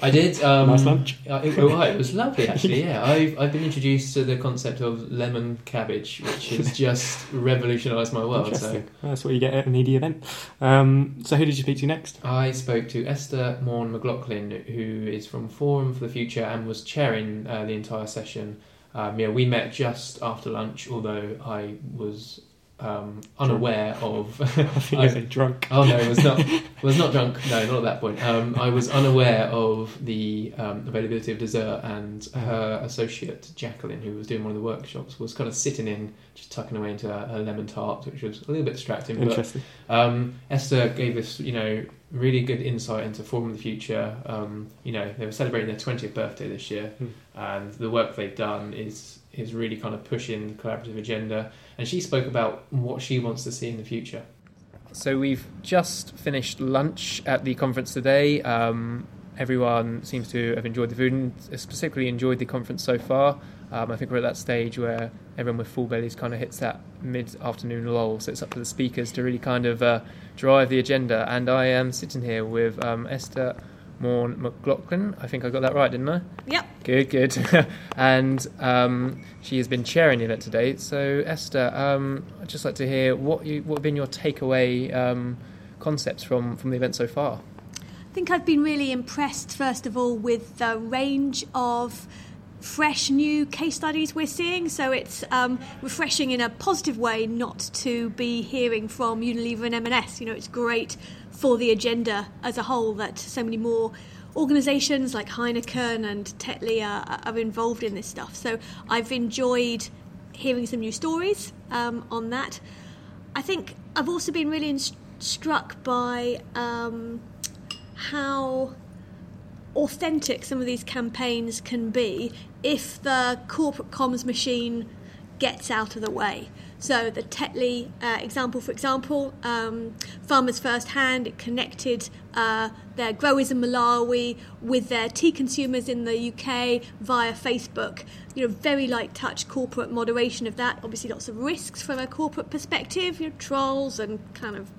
I did. Um, Nice lunch. Uh, it, oh, it was lovely, actually. Yeah, I've, I've been introduced to the concept of lemon cabbage, which has just revolutionised my world. So That's what you get at an edie event. Um, so, who did you speak to next? I spoke to Esther Maughan McLachlan, who is from Forum for the Future and was chairing uh, the entire session. Um, yeah, we met just after lunch, although I was um, unaware of. I think I- said drunk. Oh no, I was not was not drunk. No, not at that point. Um, I was unaware of the um, availability of dessert, and her associate Jacqueline, who was doing one of the workshops, was kind of sitting in, just tucking away into her, her lemon tart, which was a little bit distracting. But Interesting. um, Esther gave us, you know, really good insight into Forum of the Future. Um, you know, they were celebrating their 20th birthday this year, Hmm. and the work they've done is is really kind of pushing the collaborative agenda. And she spoke about what she wants to see in the future. So we've just finished lunch at the conference today. Um, everyone seems to have enjoyed the food and specifically enjoyed the conference so far. Um, I think we're at that stage where everyone with full bellies kind of hits that mid-afternoon lull. So it's up to the speakers to really kind of uh, drive the agenda. And I am sitting here with um, Esther Maughan McLachlan. I think I got that right, didn't I? Yep. Good, good. and um, she has been chairing the event today. So, Esther, um, I'd just like to hear what you what have been your takeaway um, concepts from, from the event so far. I think I've been really impressed, first of all, with the range of fresh new case studies we're seeing. So it's um, refreshing in a positive way not to be hearing from Unilever and M&S. You know, it's great for the agenda as a whole that so many more organisations like Heineken and Tetley are, are involved in this stuff. So I've enjoyed hearing some new stories um, on that. I think I've also been really inst- struck by um, how authentic some of these campaigns can be if the corporate comms machine gets out of the way. So the Tetley uh, example, for example, um, Farmers First Hand, connected uh, their growers in Malawi with their tea consumers in the UK via Facebook. You know, very light touch corporate moderation of that. Obviously, lots of risks from a corporate perspective, you know, trolls and kind of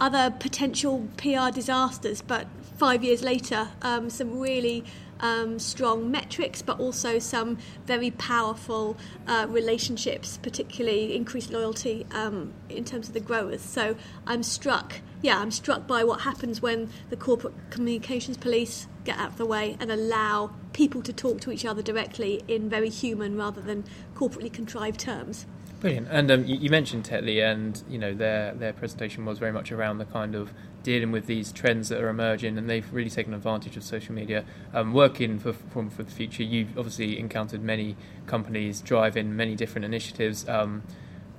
other potential PR disasters. But five years later, um, some really um, strong metrics, but also some very powerful uh, relationships, particularly increased loyalty um, in terms of the growers. So I'm struck, yeah, I'm struck by what happens when the corporate communications police get out of the way and allow people to talk to each other directly in very human rather than corporately contrived terms. Brilliant. And um, you, you, mentioned Tetley, and you know their their presentation was very much around the kind of dealing with these trends that are emerging, and they've really taken advantage of social media. Um, working for for the future, you've obviously encountered many companies driving many different initiatives. Um,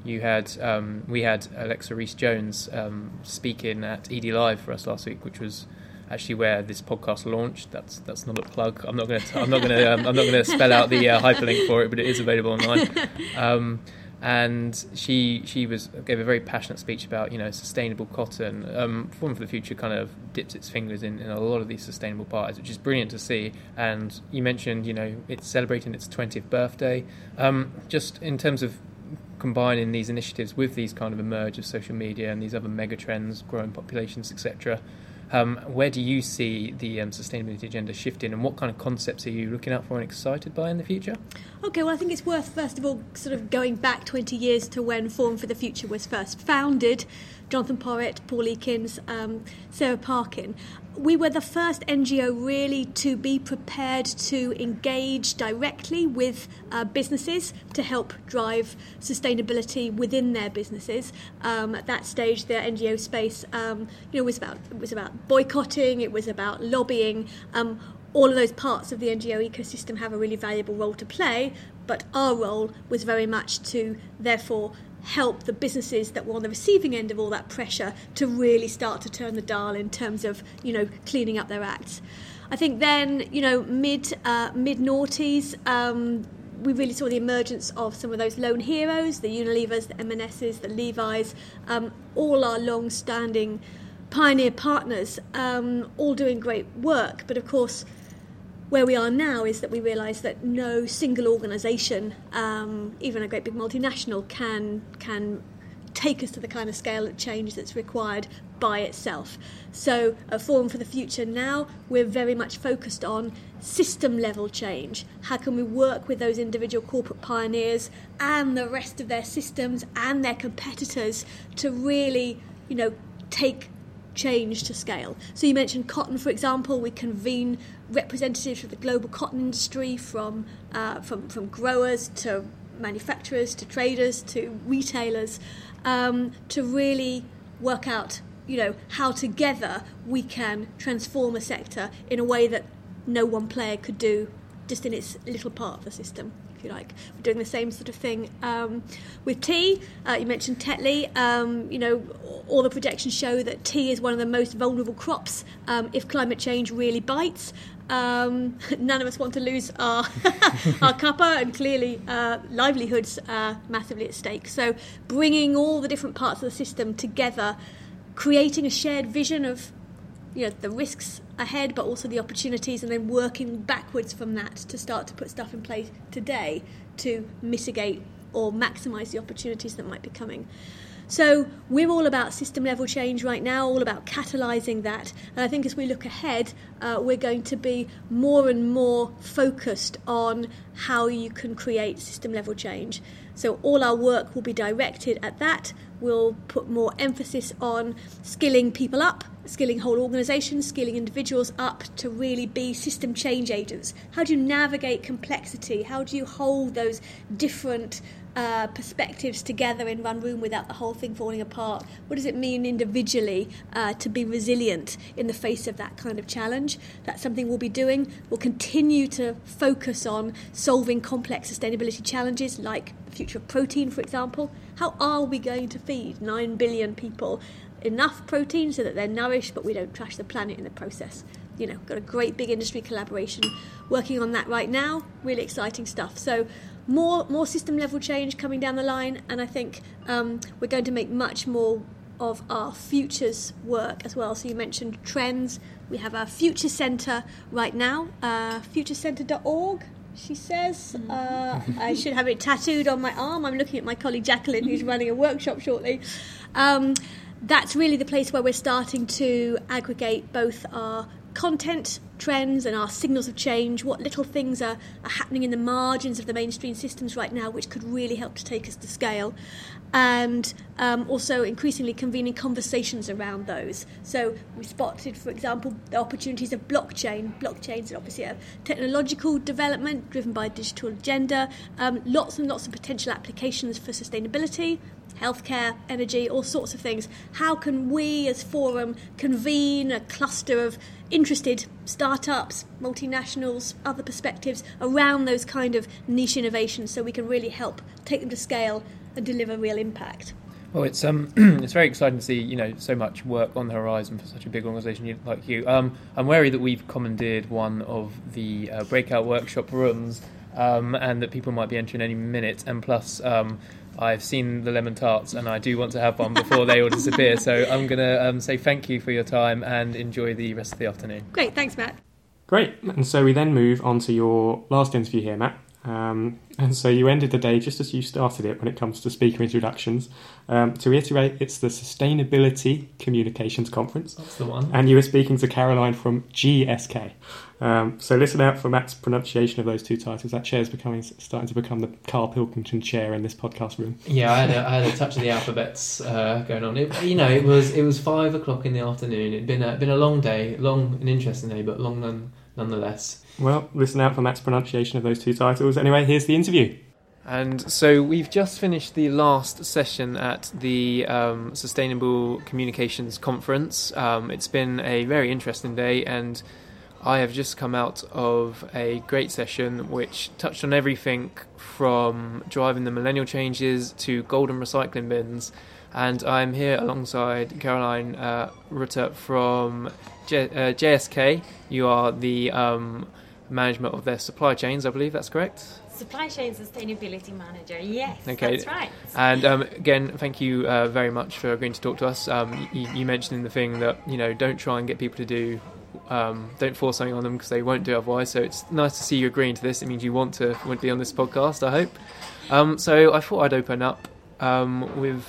you had um, we had Alexa Rees Jones um, speaking at edie Live for us last week, which was actually where this podcast launched. That's that's not a plug. I'm not going to I'm not going to um, I'm not going to spell out the uh, hyperlink for it, but it is available online. And she she was gave a very passionate speech about you know sustainable cotton. Um, Forum for the Future kind of dips its fingers in, in a lot of these sustainable parties, which is brilliant to see. And you mentioned you know it's celebrating its 20th birthday. Um, just in terms of combining these initiatives with these kind of emerge of social media and these other mega trends, growing populations, etc. Um, where do you see the um, sustainability agenda shifting, and what kind of concepts are you looking out for and excited by in the future? Okay, well, I think it's worth first of all sort of going back 20 years to when Forum for the Future was first founded. Jonathan Porritt, Paul Ekins, um, Sarah Parkin. We were the first NGO really to be prepared to engage directly with uh, businesses to help drive sustainability within their businesses. Um, at that stage, the NGO space, um, you know, was about was about boycotting, it was about lobbying. Um, all of those parts of the NGO ecosystem have a really valuable role to play, but our role was very much to therefore help the businesses that were on the receiving end of all that pressure to really start to turn the dial in terms of you know cleaning up their acts. I think then you know mid uh, mid noughties. Um, we really saw the emergence of some of those lone heroes, the Unilevers, the M&Ss, the Levi's, um, all our long-standing pioneer partners, um, all doing great work. But of course, where we are now is that we realise that no single organisation, um, even a great big multinational, can can take us to the kind of scale of change that's required by itself. So, a Forum for the Future now, we're very much focused on system level change. How can we work with those individual corporate pioneers and the rest of their systems and their competitors to really, you know, take change to scale. So you mentioned cotton, for example. We convene representatives of the global cotton industry, from uh, from from growers to manufacturers to traders to retailers, um, to really work out, you know, how together we can transform a sector in a way that no one player could do just in its little part of the system If you like. We're doing the same sort of thing um, with tea. Uh, you mentioned Tetley. Um, you know, all the projections show that tea is one of the most vulnerable crops um, if climate change really bites. Um, none of us want to lose our our cuppa, and clearly uh, livelihoods are massively at stake. So, bringing all the different parts of the system together, creating a shared vision of you know the risks ahead but also the opportunities and then working backwards from that to start to put stuff in place today to mitigate or maximize the opportunities that might be coming So we're all about system level change right now, all about catalysing that. And I think as we look ahead, uh, we're going to be more and more focused on how you can create system level change. So all our work will be directed at that. We'll put more emphasis on skilling people up, skilling whole organisations, skilling individuals up to really be system change agents. How do you navigate complexity? How do you hold those different uh, perspectives together in one room without the whole thing falling apart? What does it mean individually uh, to be resilient in the face of that kind of challenge? That's something we'll be doing. We'll continue to focus on solving complex sustainability challenges like the future of protein, for example. How are we going to feed 9 billion people enough protein so that they're nourished but we don't trash the planet in the process? You know, got a great big industry collaboration working on that right now. Really exciting stuff. So, more more system level change coming down the line, and I think um, we're going to make much more of our futures work as well. So you mentioned trends. We have our future centre right now, uh, futurecentre.org. She says uh, I should have it tattooed on my arm. I'm looking at my colleague Jacqueline, who's running a workshop shortly. Um, that's really the place where we're starting to aggregate both our content trends and our signals of change, what little things are, are happening in the margins of the mainstream systems right now, which could really help to take us to scale. And um, also increasingly convening conversations around those. So we spotted, for example, the opportunities of blockchain. Blockchains are obviously a technological development driven by a digital agenda. Um, lots and lots of potential applications for sustainability, healthcare, energy, all sorts of things. How can we as Forum convene a cluster of interested startups, multinationals, other perspectives around those kind of niche innovations so we can really help take them to scale deliver real impact? Well, it's um, it's very exciting to see you know so much work on the horizon for such a big organisation like you. Um, I'm wary that we've commandeered one of the uh, breakout workshop rooms, um, and that people might be entering any minute. And plus, um, I've seen the lemon tarts, and I do want to have one before they all disappear. So I'm going to um, say thank you for your time and enjoy the rest of the afternoon. Great, thanks, Matt. Great. And so we then move on to your last interview here, Matt. Um, and so you ended the day just as you started it when it comes to speaker introductions. Um, to reiterate, it's the Sustainability Communications Conference. That's the one. And you were speaking to Caroline from GSK. Um, so listen out for Matt's pronunciation of those two titles. That chair is becoming starting to become the Carl Pilkington chair in this podcast room. Yeah, I had a, I had a touch of the alphabets uh, going on. It, you know, it was it was five o'clock in the afternoon. It'd been a, been a long day, long and interesting day, but long none, nonetheless. Well, listen out for Matt's pronunciation of those two titles. Anyway, here's the interview. And so we've just finished the last session at the um, Sustainable Communications Conference. Um, it's been a very interesting day, and I have just come out of a great session which touched on everything from driving the millennial changes to golden recycling bins. And I'm here alongside Caroline uh, Rutter from J- uh, JSK. You are the um, management of their supply chains, I believe that's correct. Supply chain sustainability manager. Yes, Okay. that's right. And um, again, thank you uh, very much for agreeing to talk to us. Um, you, you mentioned in the thing that you know don't try and get people to do, um, don't force something on them because they won't do otherwise. So it's nice to see you agreeing to this. It means you want to want to be on this podcast. I hope. Um, so I thought I'd open up um, with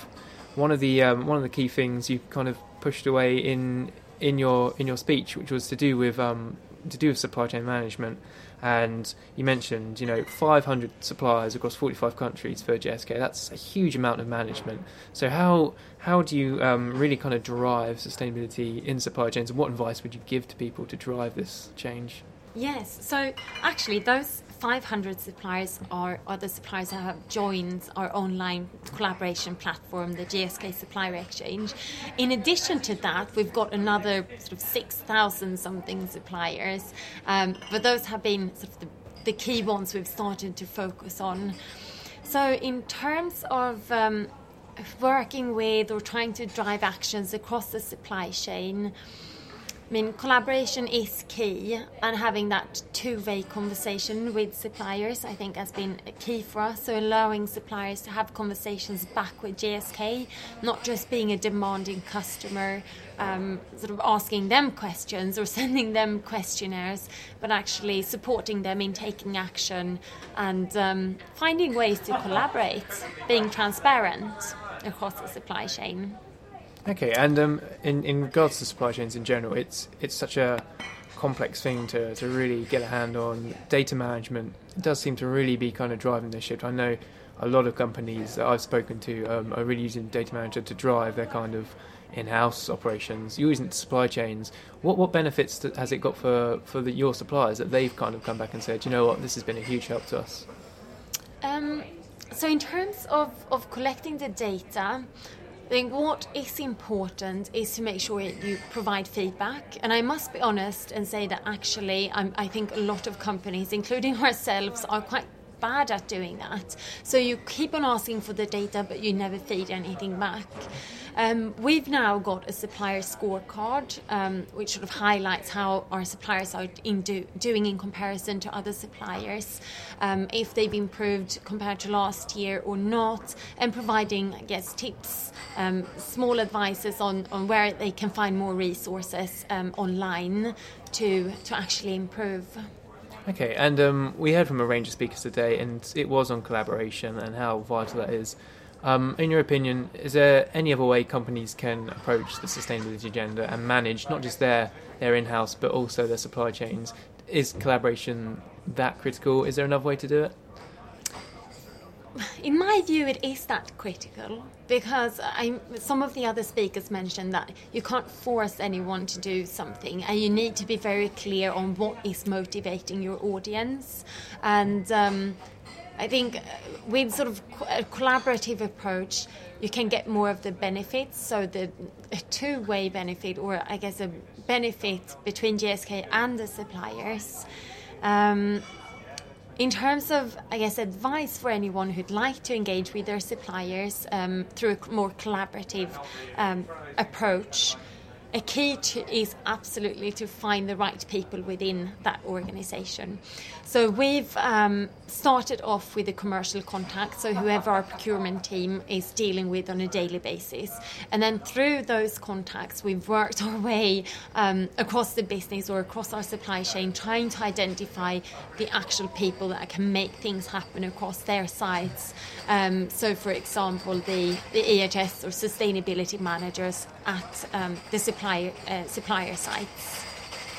one of the um, one of the key things you kind of pushed away in in your in your speech, which was to do with um, to do with supply chain management. And you mentioned, you know, 500 suppliers across 45 countries for GSK. That's a huge amount of management. So how how do you um, really kind of drive sustainability in supply chains? And what advice would you give to people to drive this change? Yes, so actually, those 500 suppliers are, other suppliers that have joined our online collaboration platform, the GSK Supplier Exchange. In addition to that, we've got another sort of 6,000 something suppliers, um, but those have been sort of the, the key ones we've started to focus on. So, in terms of um, working with or trying to drive actions across the supply chain, mean, collaboration is key, and having that two way conversation with suppliers, I think, has been key for us. So, allowing suppliers to have conversations back with GSK, not just being a demanding customer, um, sort of asking them questions or sending them questionnaires, but actually supporting them in taking action and um, finding ways to collaborate, being transparent. across the supply chain. Okay, and um, in in regards to supply chains in general, it's it's such a complex thing to, to really get a hand on. Data management does seem to really be kind of driving this shift. I know a lot of companies that I've spoken to um, are really using data manager to drive their kind of in-house operations, You're using supply chains. What what benefits has it got for for the, your suppliers that they've kind of come back and said, you know what, this has been a huge help to us. Um, so in terms of, of collecting the data, I think what is important is to make sure you provide feedback. And I must be honest and say that actually, I'm, I think a lot of companies, including ourselves, are quite bad at doing that. So you keep on asking for the data, but you never feed anything back. Um, we've now got a supplier scorecard, um, which sort of highlights how our suppliers are in do, doing in comparison to other suppliers, um, if they've improved compared to last year or not, and providing, I guess, tips, um, small advices on, on where they can find more resources um, online to to actually improve. Okay, and um, we heard from a range of speakers today, and it was on collaboration and how vital that is. Um, in your opinion, is there any other way companies can approach the sustainability agenda and manage not just their, their in house but also their supply chains? Is collaboration that critical? Is there another way to do it? In my view, it is that critical because I, some of the other speakers mentioned that you can't force anyone to do something, and you need to be very clear on what is motivating your audience. And um, I think uh, with sort of a collaborative approach, you can get more of the benefits. So the two-way benefit, or I guess a benefit between GSK and the suppliers. Um, in terms of, I guess, advice for anyone who'd like to engage with their suppliers um, through a more collaborative um, approach, a key to, is absolutely to find the right people within that organization. So we've um, started off with a commercial contact, so whoever our procurement team is dealing with on a daily basis. And then through those contacts, we've worked our way um, across the business or across our supply chain, trying to identify the actual people that can make things happen across their sites. Um, so, for example, the, the EHS or sustainability managers at um, the supplier, uh, supplier sites.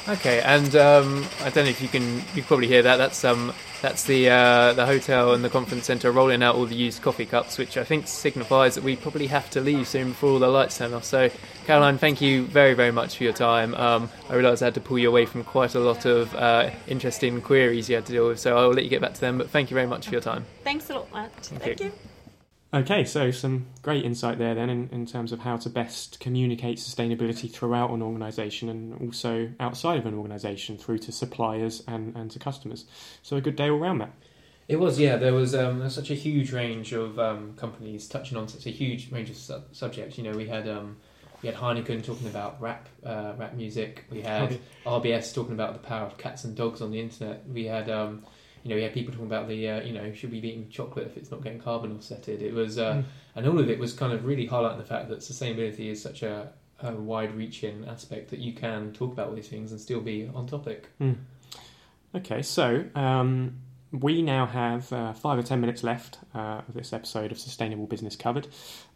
Okay, and um, I don't know if you can you probably hear that. That's um that's the uh, the hotel and the conference centre rolling out all the used coffee cups, which I think signifies that we probably have to leave soon before all the lights turn off. So, Caroline, thank you very very much for your time. Um, I realise I had to pull you away from quite a lot of uh, interesting queries you had to deal with, so I'll let you get back to them. But thank you very much for your time. Thanks a lot, Matt. Thank, thank you. you. Okay, so some great insight there then in, in terms of how to best communicate sustainability throughout an organisation and also outside of an organisation through to suppliers and, and to customers. So a good day all round, Matt. It was, yeah. There was, um, there was such a huge range of um, companies touching on such a huge range of su- subjects. You know, we had um, we had Heineken talking about rap uh, rap music. We had RBS talking about the power of cats and dogs on the internet. We had um, you know, we had people talking about the, uh, you know, should we be eating chocolate if it's not getting carbon offsetted? It was, uh, mm. and all of it was kind of really highlighting the fact that sustainability is such a, a wide-reaching aspect that you can talk about all these things and still be on topic. Mm. Okay, so um, we now have uh, five or ten minutes left uh, of this episode of Sustainable Business covered,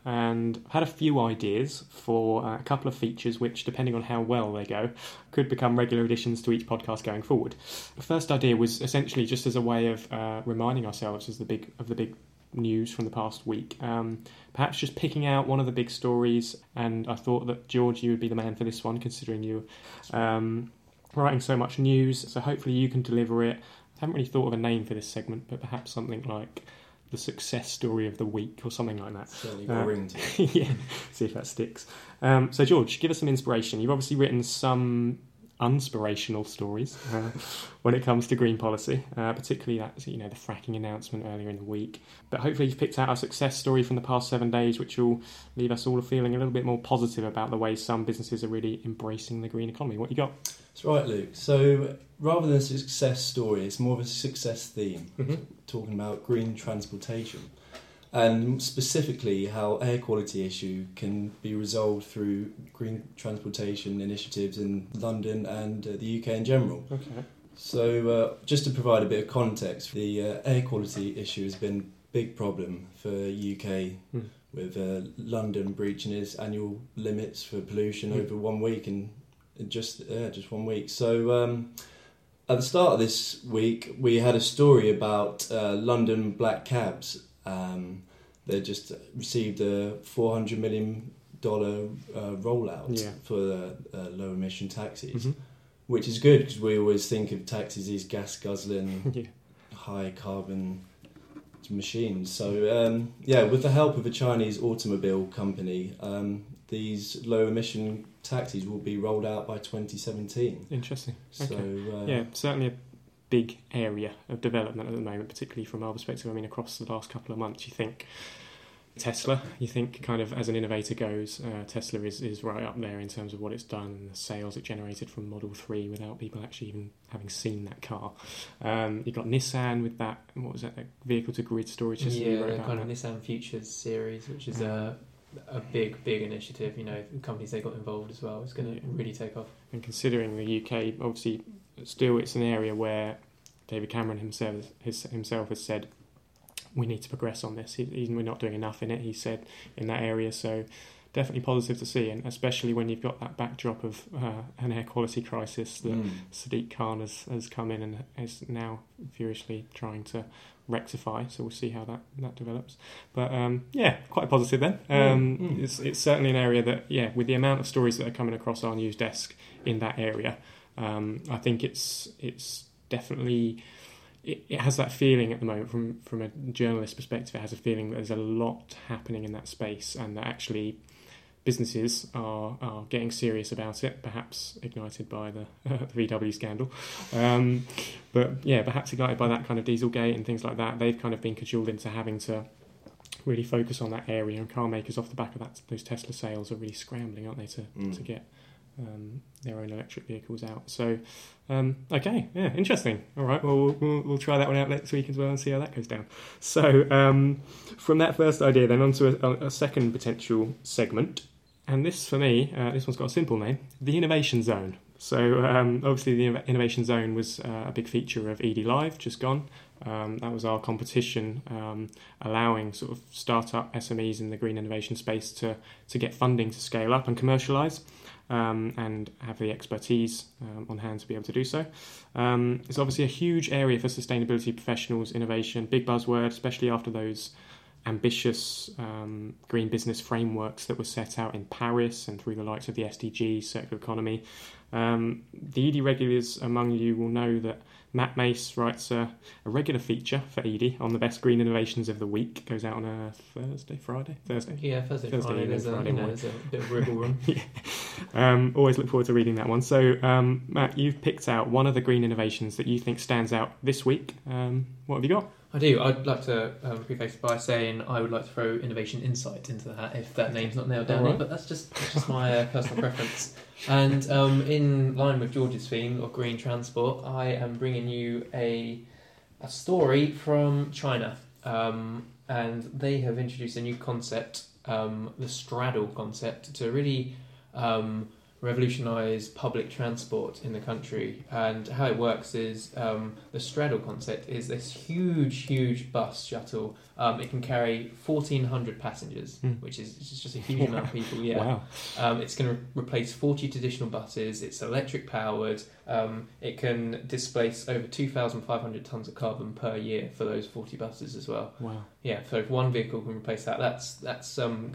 and I've had a few ideas for uh, a couple of features which, depending on how well they go, could become regular additions to each podcast going forward. The first idea was essentially just as a way of uh, reminding ourselves the big of the big news from the past week. Um, perhaps just picking out one of the big stories, and I thought that George, you would be the man for this one, considering you. Um, writing so much news, so hopefully you can deliver it I haven't really thought of a name for this segment, but perhaps something like the success story of the week or something like that. Certainly got uh, to yeah, see if that sticks. Um, so, George, give us some inspiration. You've obviously written some unspirational stories uh, when it comes to green policy, uh, particularly that you know the fracking announcement earlier in the week. But hopefully, you've picked out a success story from the past seven days, which will leave us all feeling a little bit more positive about the way some businesses are really embracing the green economy. What you got? That's right, Luke. So rather than a success story, it's more of a success theme, mm-hmm. talking about green transportation and specifically how air quality issue can be resolved through green transportation initiatives in London and uh, the UK in general. Okay. So, uh, just to provide a bit of context, the uh, air quality issue has been big problem for UK Mm. with uh, London breaching its annual limits for pollution Mm. over one week and just yeah, just one week. So um, at the start of this week, we had a story about uh, London black cabs. Um, they just received a four hundred million dollar uh, rollout Yeah. for the uh, low emission taxis, Mhm. which is good because we always think of taxis as gas guzzling yeah. high carbon machines. So um, yeah, with the help of a Chinese automobile company, um, these low emission taxis will be rolled out by 2017. Interesting. So Okay. uh, yeah, certainly a big area of development at the moment, particularly from our perspective. I mean, across the last couple of months, you think Tesla, you think kind of as an innovator goes, uh, Tesla is, is right up there in terms of what it's done and the sales it generated from Model 3 without people actually even having seen that car. Um, you've got Nissan with that, what was that, that vehicle to grid storage system? you yeah, the about kind of that. Nissan Futures series, which is Yeah. a a big big initiative. You know, companies they got involved as well. It's going to Yeah. really take off. And considering the UK, obviously, still it's an area where David Cameron himself his, himself has said we need to progress on this. He, we're not doing enough in it. He said in that area, so definitely positive to see, and especially when you've got that backdrop of uh, an air quality crisis that mm. Sadiq Khan has, has come in and is now furiously trying to rectify. So we'll see how that, that develops. But um, yeah, quite positive then. Um, Mm, mm. It's, it's certainly an area that, yeah, with the amount of stories that are coming across our news desk in that area, um, I think it's it's definitely. It, it has that feeling at the moment from from a journalist perspective. It has a feeling that there's a lot happening in that space, and that actually businesses are, are getting serious about it, perhaps ignited by the, the VW scandal. Um, but yeah, perhaps ignited by that kind of Dieselgate and things like that. They've kind of been cajoled into having to really focus on that area, and car makers off the back of that, those Tesla sales are really scrambling, aren't they, to, Mm. to get um, their own electric vehicles out. So, um, okay, yeah, interesting. All right, well, well, we'll, we'll try that one out next week as well and see how that goes down. So, um, from that first idea, then onto a, a second potential segment. And this, for me, uh, this one's got a simple name the Innovation Zone. So, um, obviously, the Innovation Zone was uh, a big feature of edie Live, just gone. Um, that was our competition, um, allowing sort of startup SMEs in the green innovation space to, to get funding to scale up and commercialise um, and have the expertise um, on hand to be able to do so. Um, it's obviously a huge area for sustainability professionals, innovation, big buzzword, especially after those ambitious um, green business frameworks that were set out in Paris and through the likes of the SDGs, circular economy. Um, the edie regulars among you will know that Matt Mace writes a, a regular feature for edie on the best green innovations of the week. Goes out on a Thursday, Friday, Thursday. Yeah, Thursday, Thursday Friday. There's a, Friday there's a bit of wriggle room. Um, always look forward to reading that one. So, um, Matt, you've picked out one of the green innovations that you think stands out this week. Um, what have you got? I do. I'd like to um, preface by saying I would like to throw Innovation Insight into that if that name's not nailed down Alright. yet, but that's just that's just my uh, personal preference. And um, in line with George's theme of green transport, I am bringing you a a story from China, um, and they have introduced a new concept, um, the straddle concept, to really um, revolutionise public transport in the country. And how it works is um, the straddle concept is this huge, huge bus shuttle. Um, it can carry 1,400 passengers, Hmm. which is it's just a huge amount of people. Yeah. Wow. Um, it's going to replace 40 traditional buses. It's electric powered. Um, it can displace over 2,500 tons of carbon per year for those 40 buses as well. Wow. Yeah, so if one vehicle can replace that, that's that's um,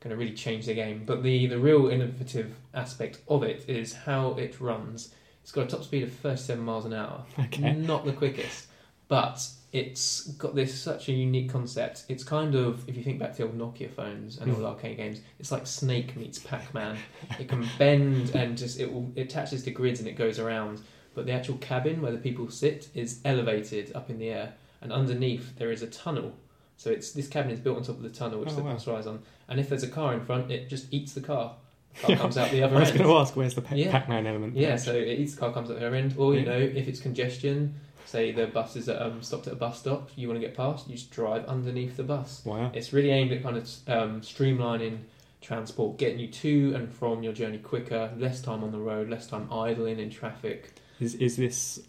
gonna gonna really change the game. But the the real innovative aspect of it is how it runs. It's got a top speed of 37 miles an hour. Okay. Not the quickest, but it's got this such a unique concept. It's kind of if you think back to the old Nokia phones and all hmm. arcade games, it's like Snake meets Pac-Man. It can bend and just it will it attaches to grids and it goes around. But the actual cabin where the people sit is elevated up in the air, and underneath there is a tunnel. So it's this cabin is built on top of the tunnel which Oh, the wow. bus rides on. And if there's a car in front, it just eats the car. The car comes out the other end. I was going to ask, where's the pa- Yeah. Pac-Man element? Yeah, so it eats the car comes at the other end, or you Yeah. know, if it's congestion, say the bus is at, um, stopped at a bus stop, you want to get past, you just drive underneath the bus. Wow. It's really aimed at kind of um, streamlining transport, getting you to and from your journey quicker, less time on the road, less time idling in traffic. Is is this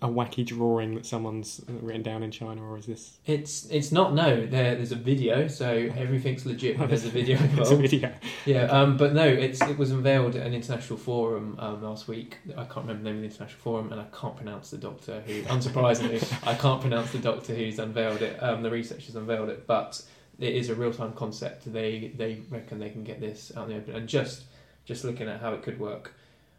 a wacky drawing that someone's written down in China, or is this? It's it's not no. There, there's a video, so everything's legit. There's a video It's a video. Yeah, um, but no, it's it was unveiled at an international forum um, last week. I can't remember the name of the international forum, and I can't pronounce the doctor who. Unsurprisingly, I can't pronounce the doctor who's unveiled it. Um, the researchers unveiled it, but it is a real time concept. They they reckon they can get this out in the open, and just just looking at how it could work,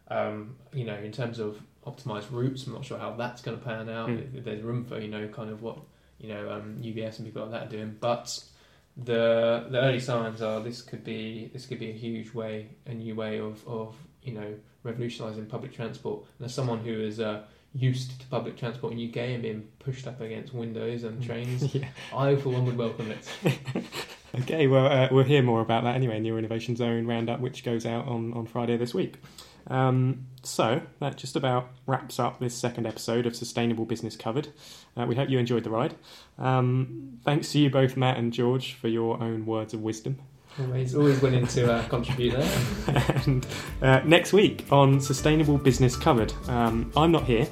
um, you know, in terms of optimized routes, I'm not sure how that's going to pan out. Mm. If There's room for you know kind of what you know um, UBS and people like that are doing, but the the early signs are this could be this could be a huge way, a new way of, of you know revolutionising public transport. And as someone who is uh, used to public transport in UK and being pushed up against windows and trains, yeah. I for one would welcome it. Okay, well, uh, we'll hear more about that anyway in your Innovation Zone roundup, which goes out on, on Friday this week. Um, so, that just about wraps up this second episode of Sustainable Business Covered. Uh, we hope you enjoyed the ride. Um, thanks to you both, Matt and George, for your own words of wisdom. Always always willing to uh, contribute there. and uh, next week on Sustainable Business Covered, um, I'm not here.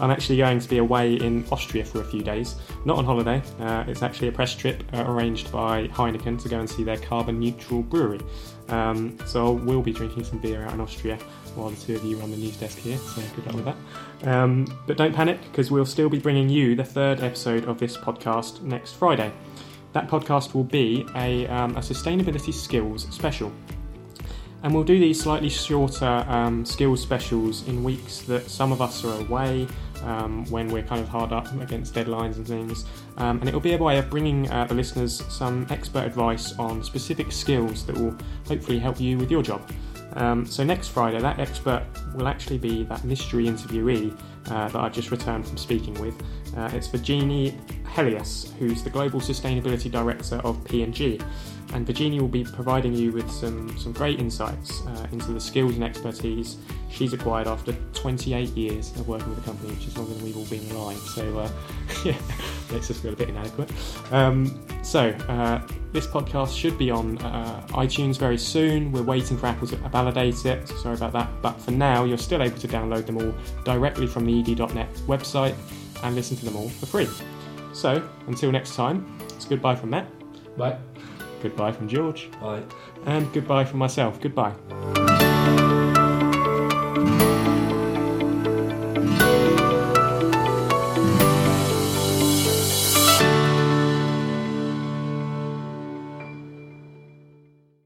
I'm actually going to be away in Austria for a few days. Not on holiday, uh, it's actually a press trip uh, arranged by Heineken to go and see their carbon neutral brewery. Um, so we'll be drinking some beer out in Austria while the two of you are on the news desk here, so good luck with that. Um, but don't panic, because we'll still be bringing you the third episode of this podcast next Friday. That podcast will be a, um, a sustainability skills special. And we'll do these slightly shorter um, skills specials in weeks that some of us are away, um, when we're kind of hard up against deadlines and things. Um, and it'll be a way of bringing uh, the listeners some expert advice on specific skills that will hopefully help you with your job. Um, so next Friday, that expert will actually be that mystery interviewee uh, that I've just returned from speaking with. Uh, it's Virginie Helias, who's the Global Sustainability Director of P&G. And Virginia will be providing you with some, some great insights uh, into the skills and expertise she's acquired after 28 years of working with the company, which is longer than we've all been alive. So, uh, yeah, makes us feel a bit inadequate. Um, so, uh, this podcast should be on uh, iTunes very soon. We're waiting for Apple to validate it, so sorry about that. But for now, you're still able to download them all directly from the edie.net website and listen to them all for free. So, until next time, it's goodbye from Matt, Bye. Goodbye from George, Bye. and goodbye from myself. Goodbye.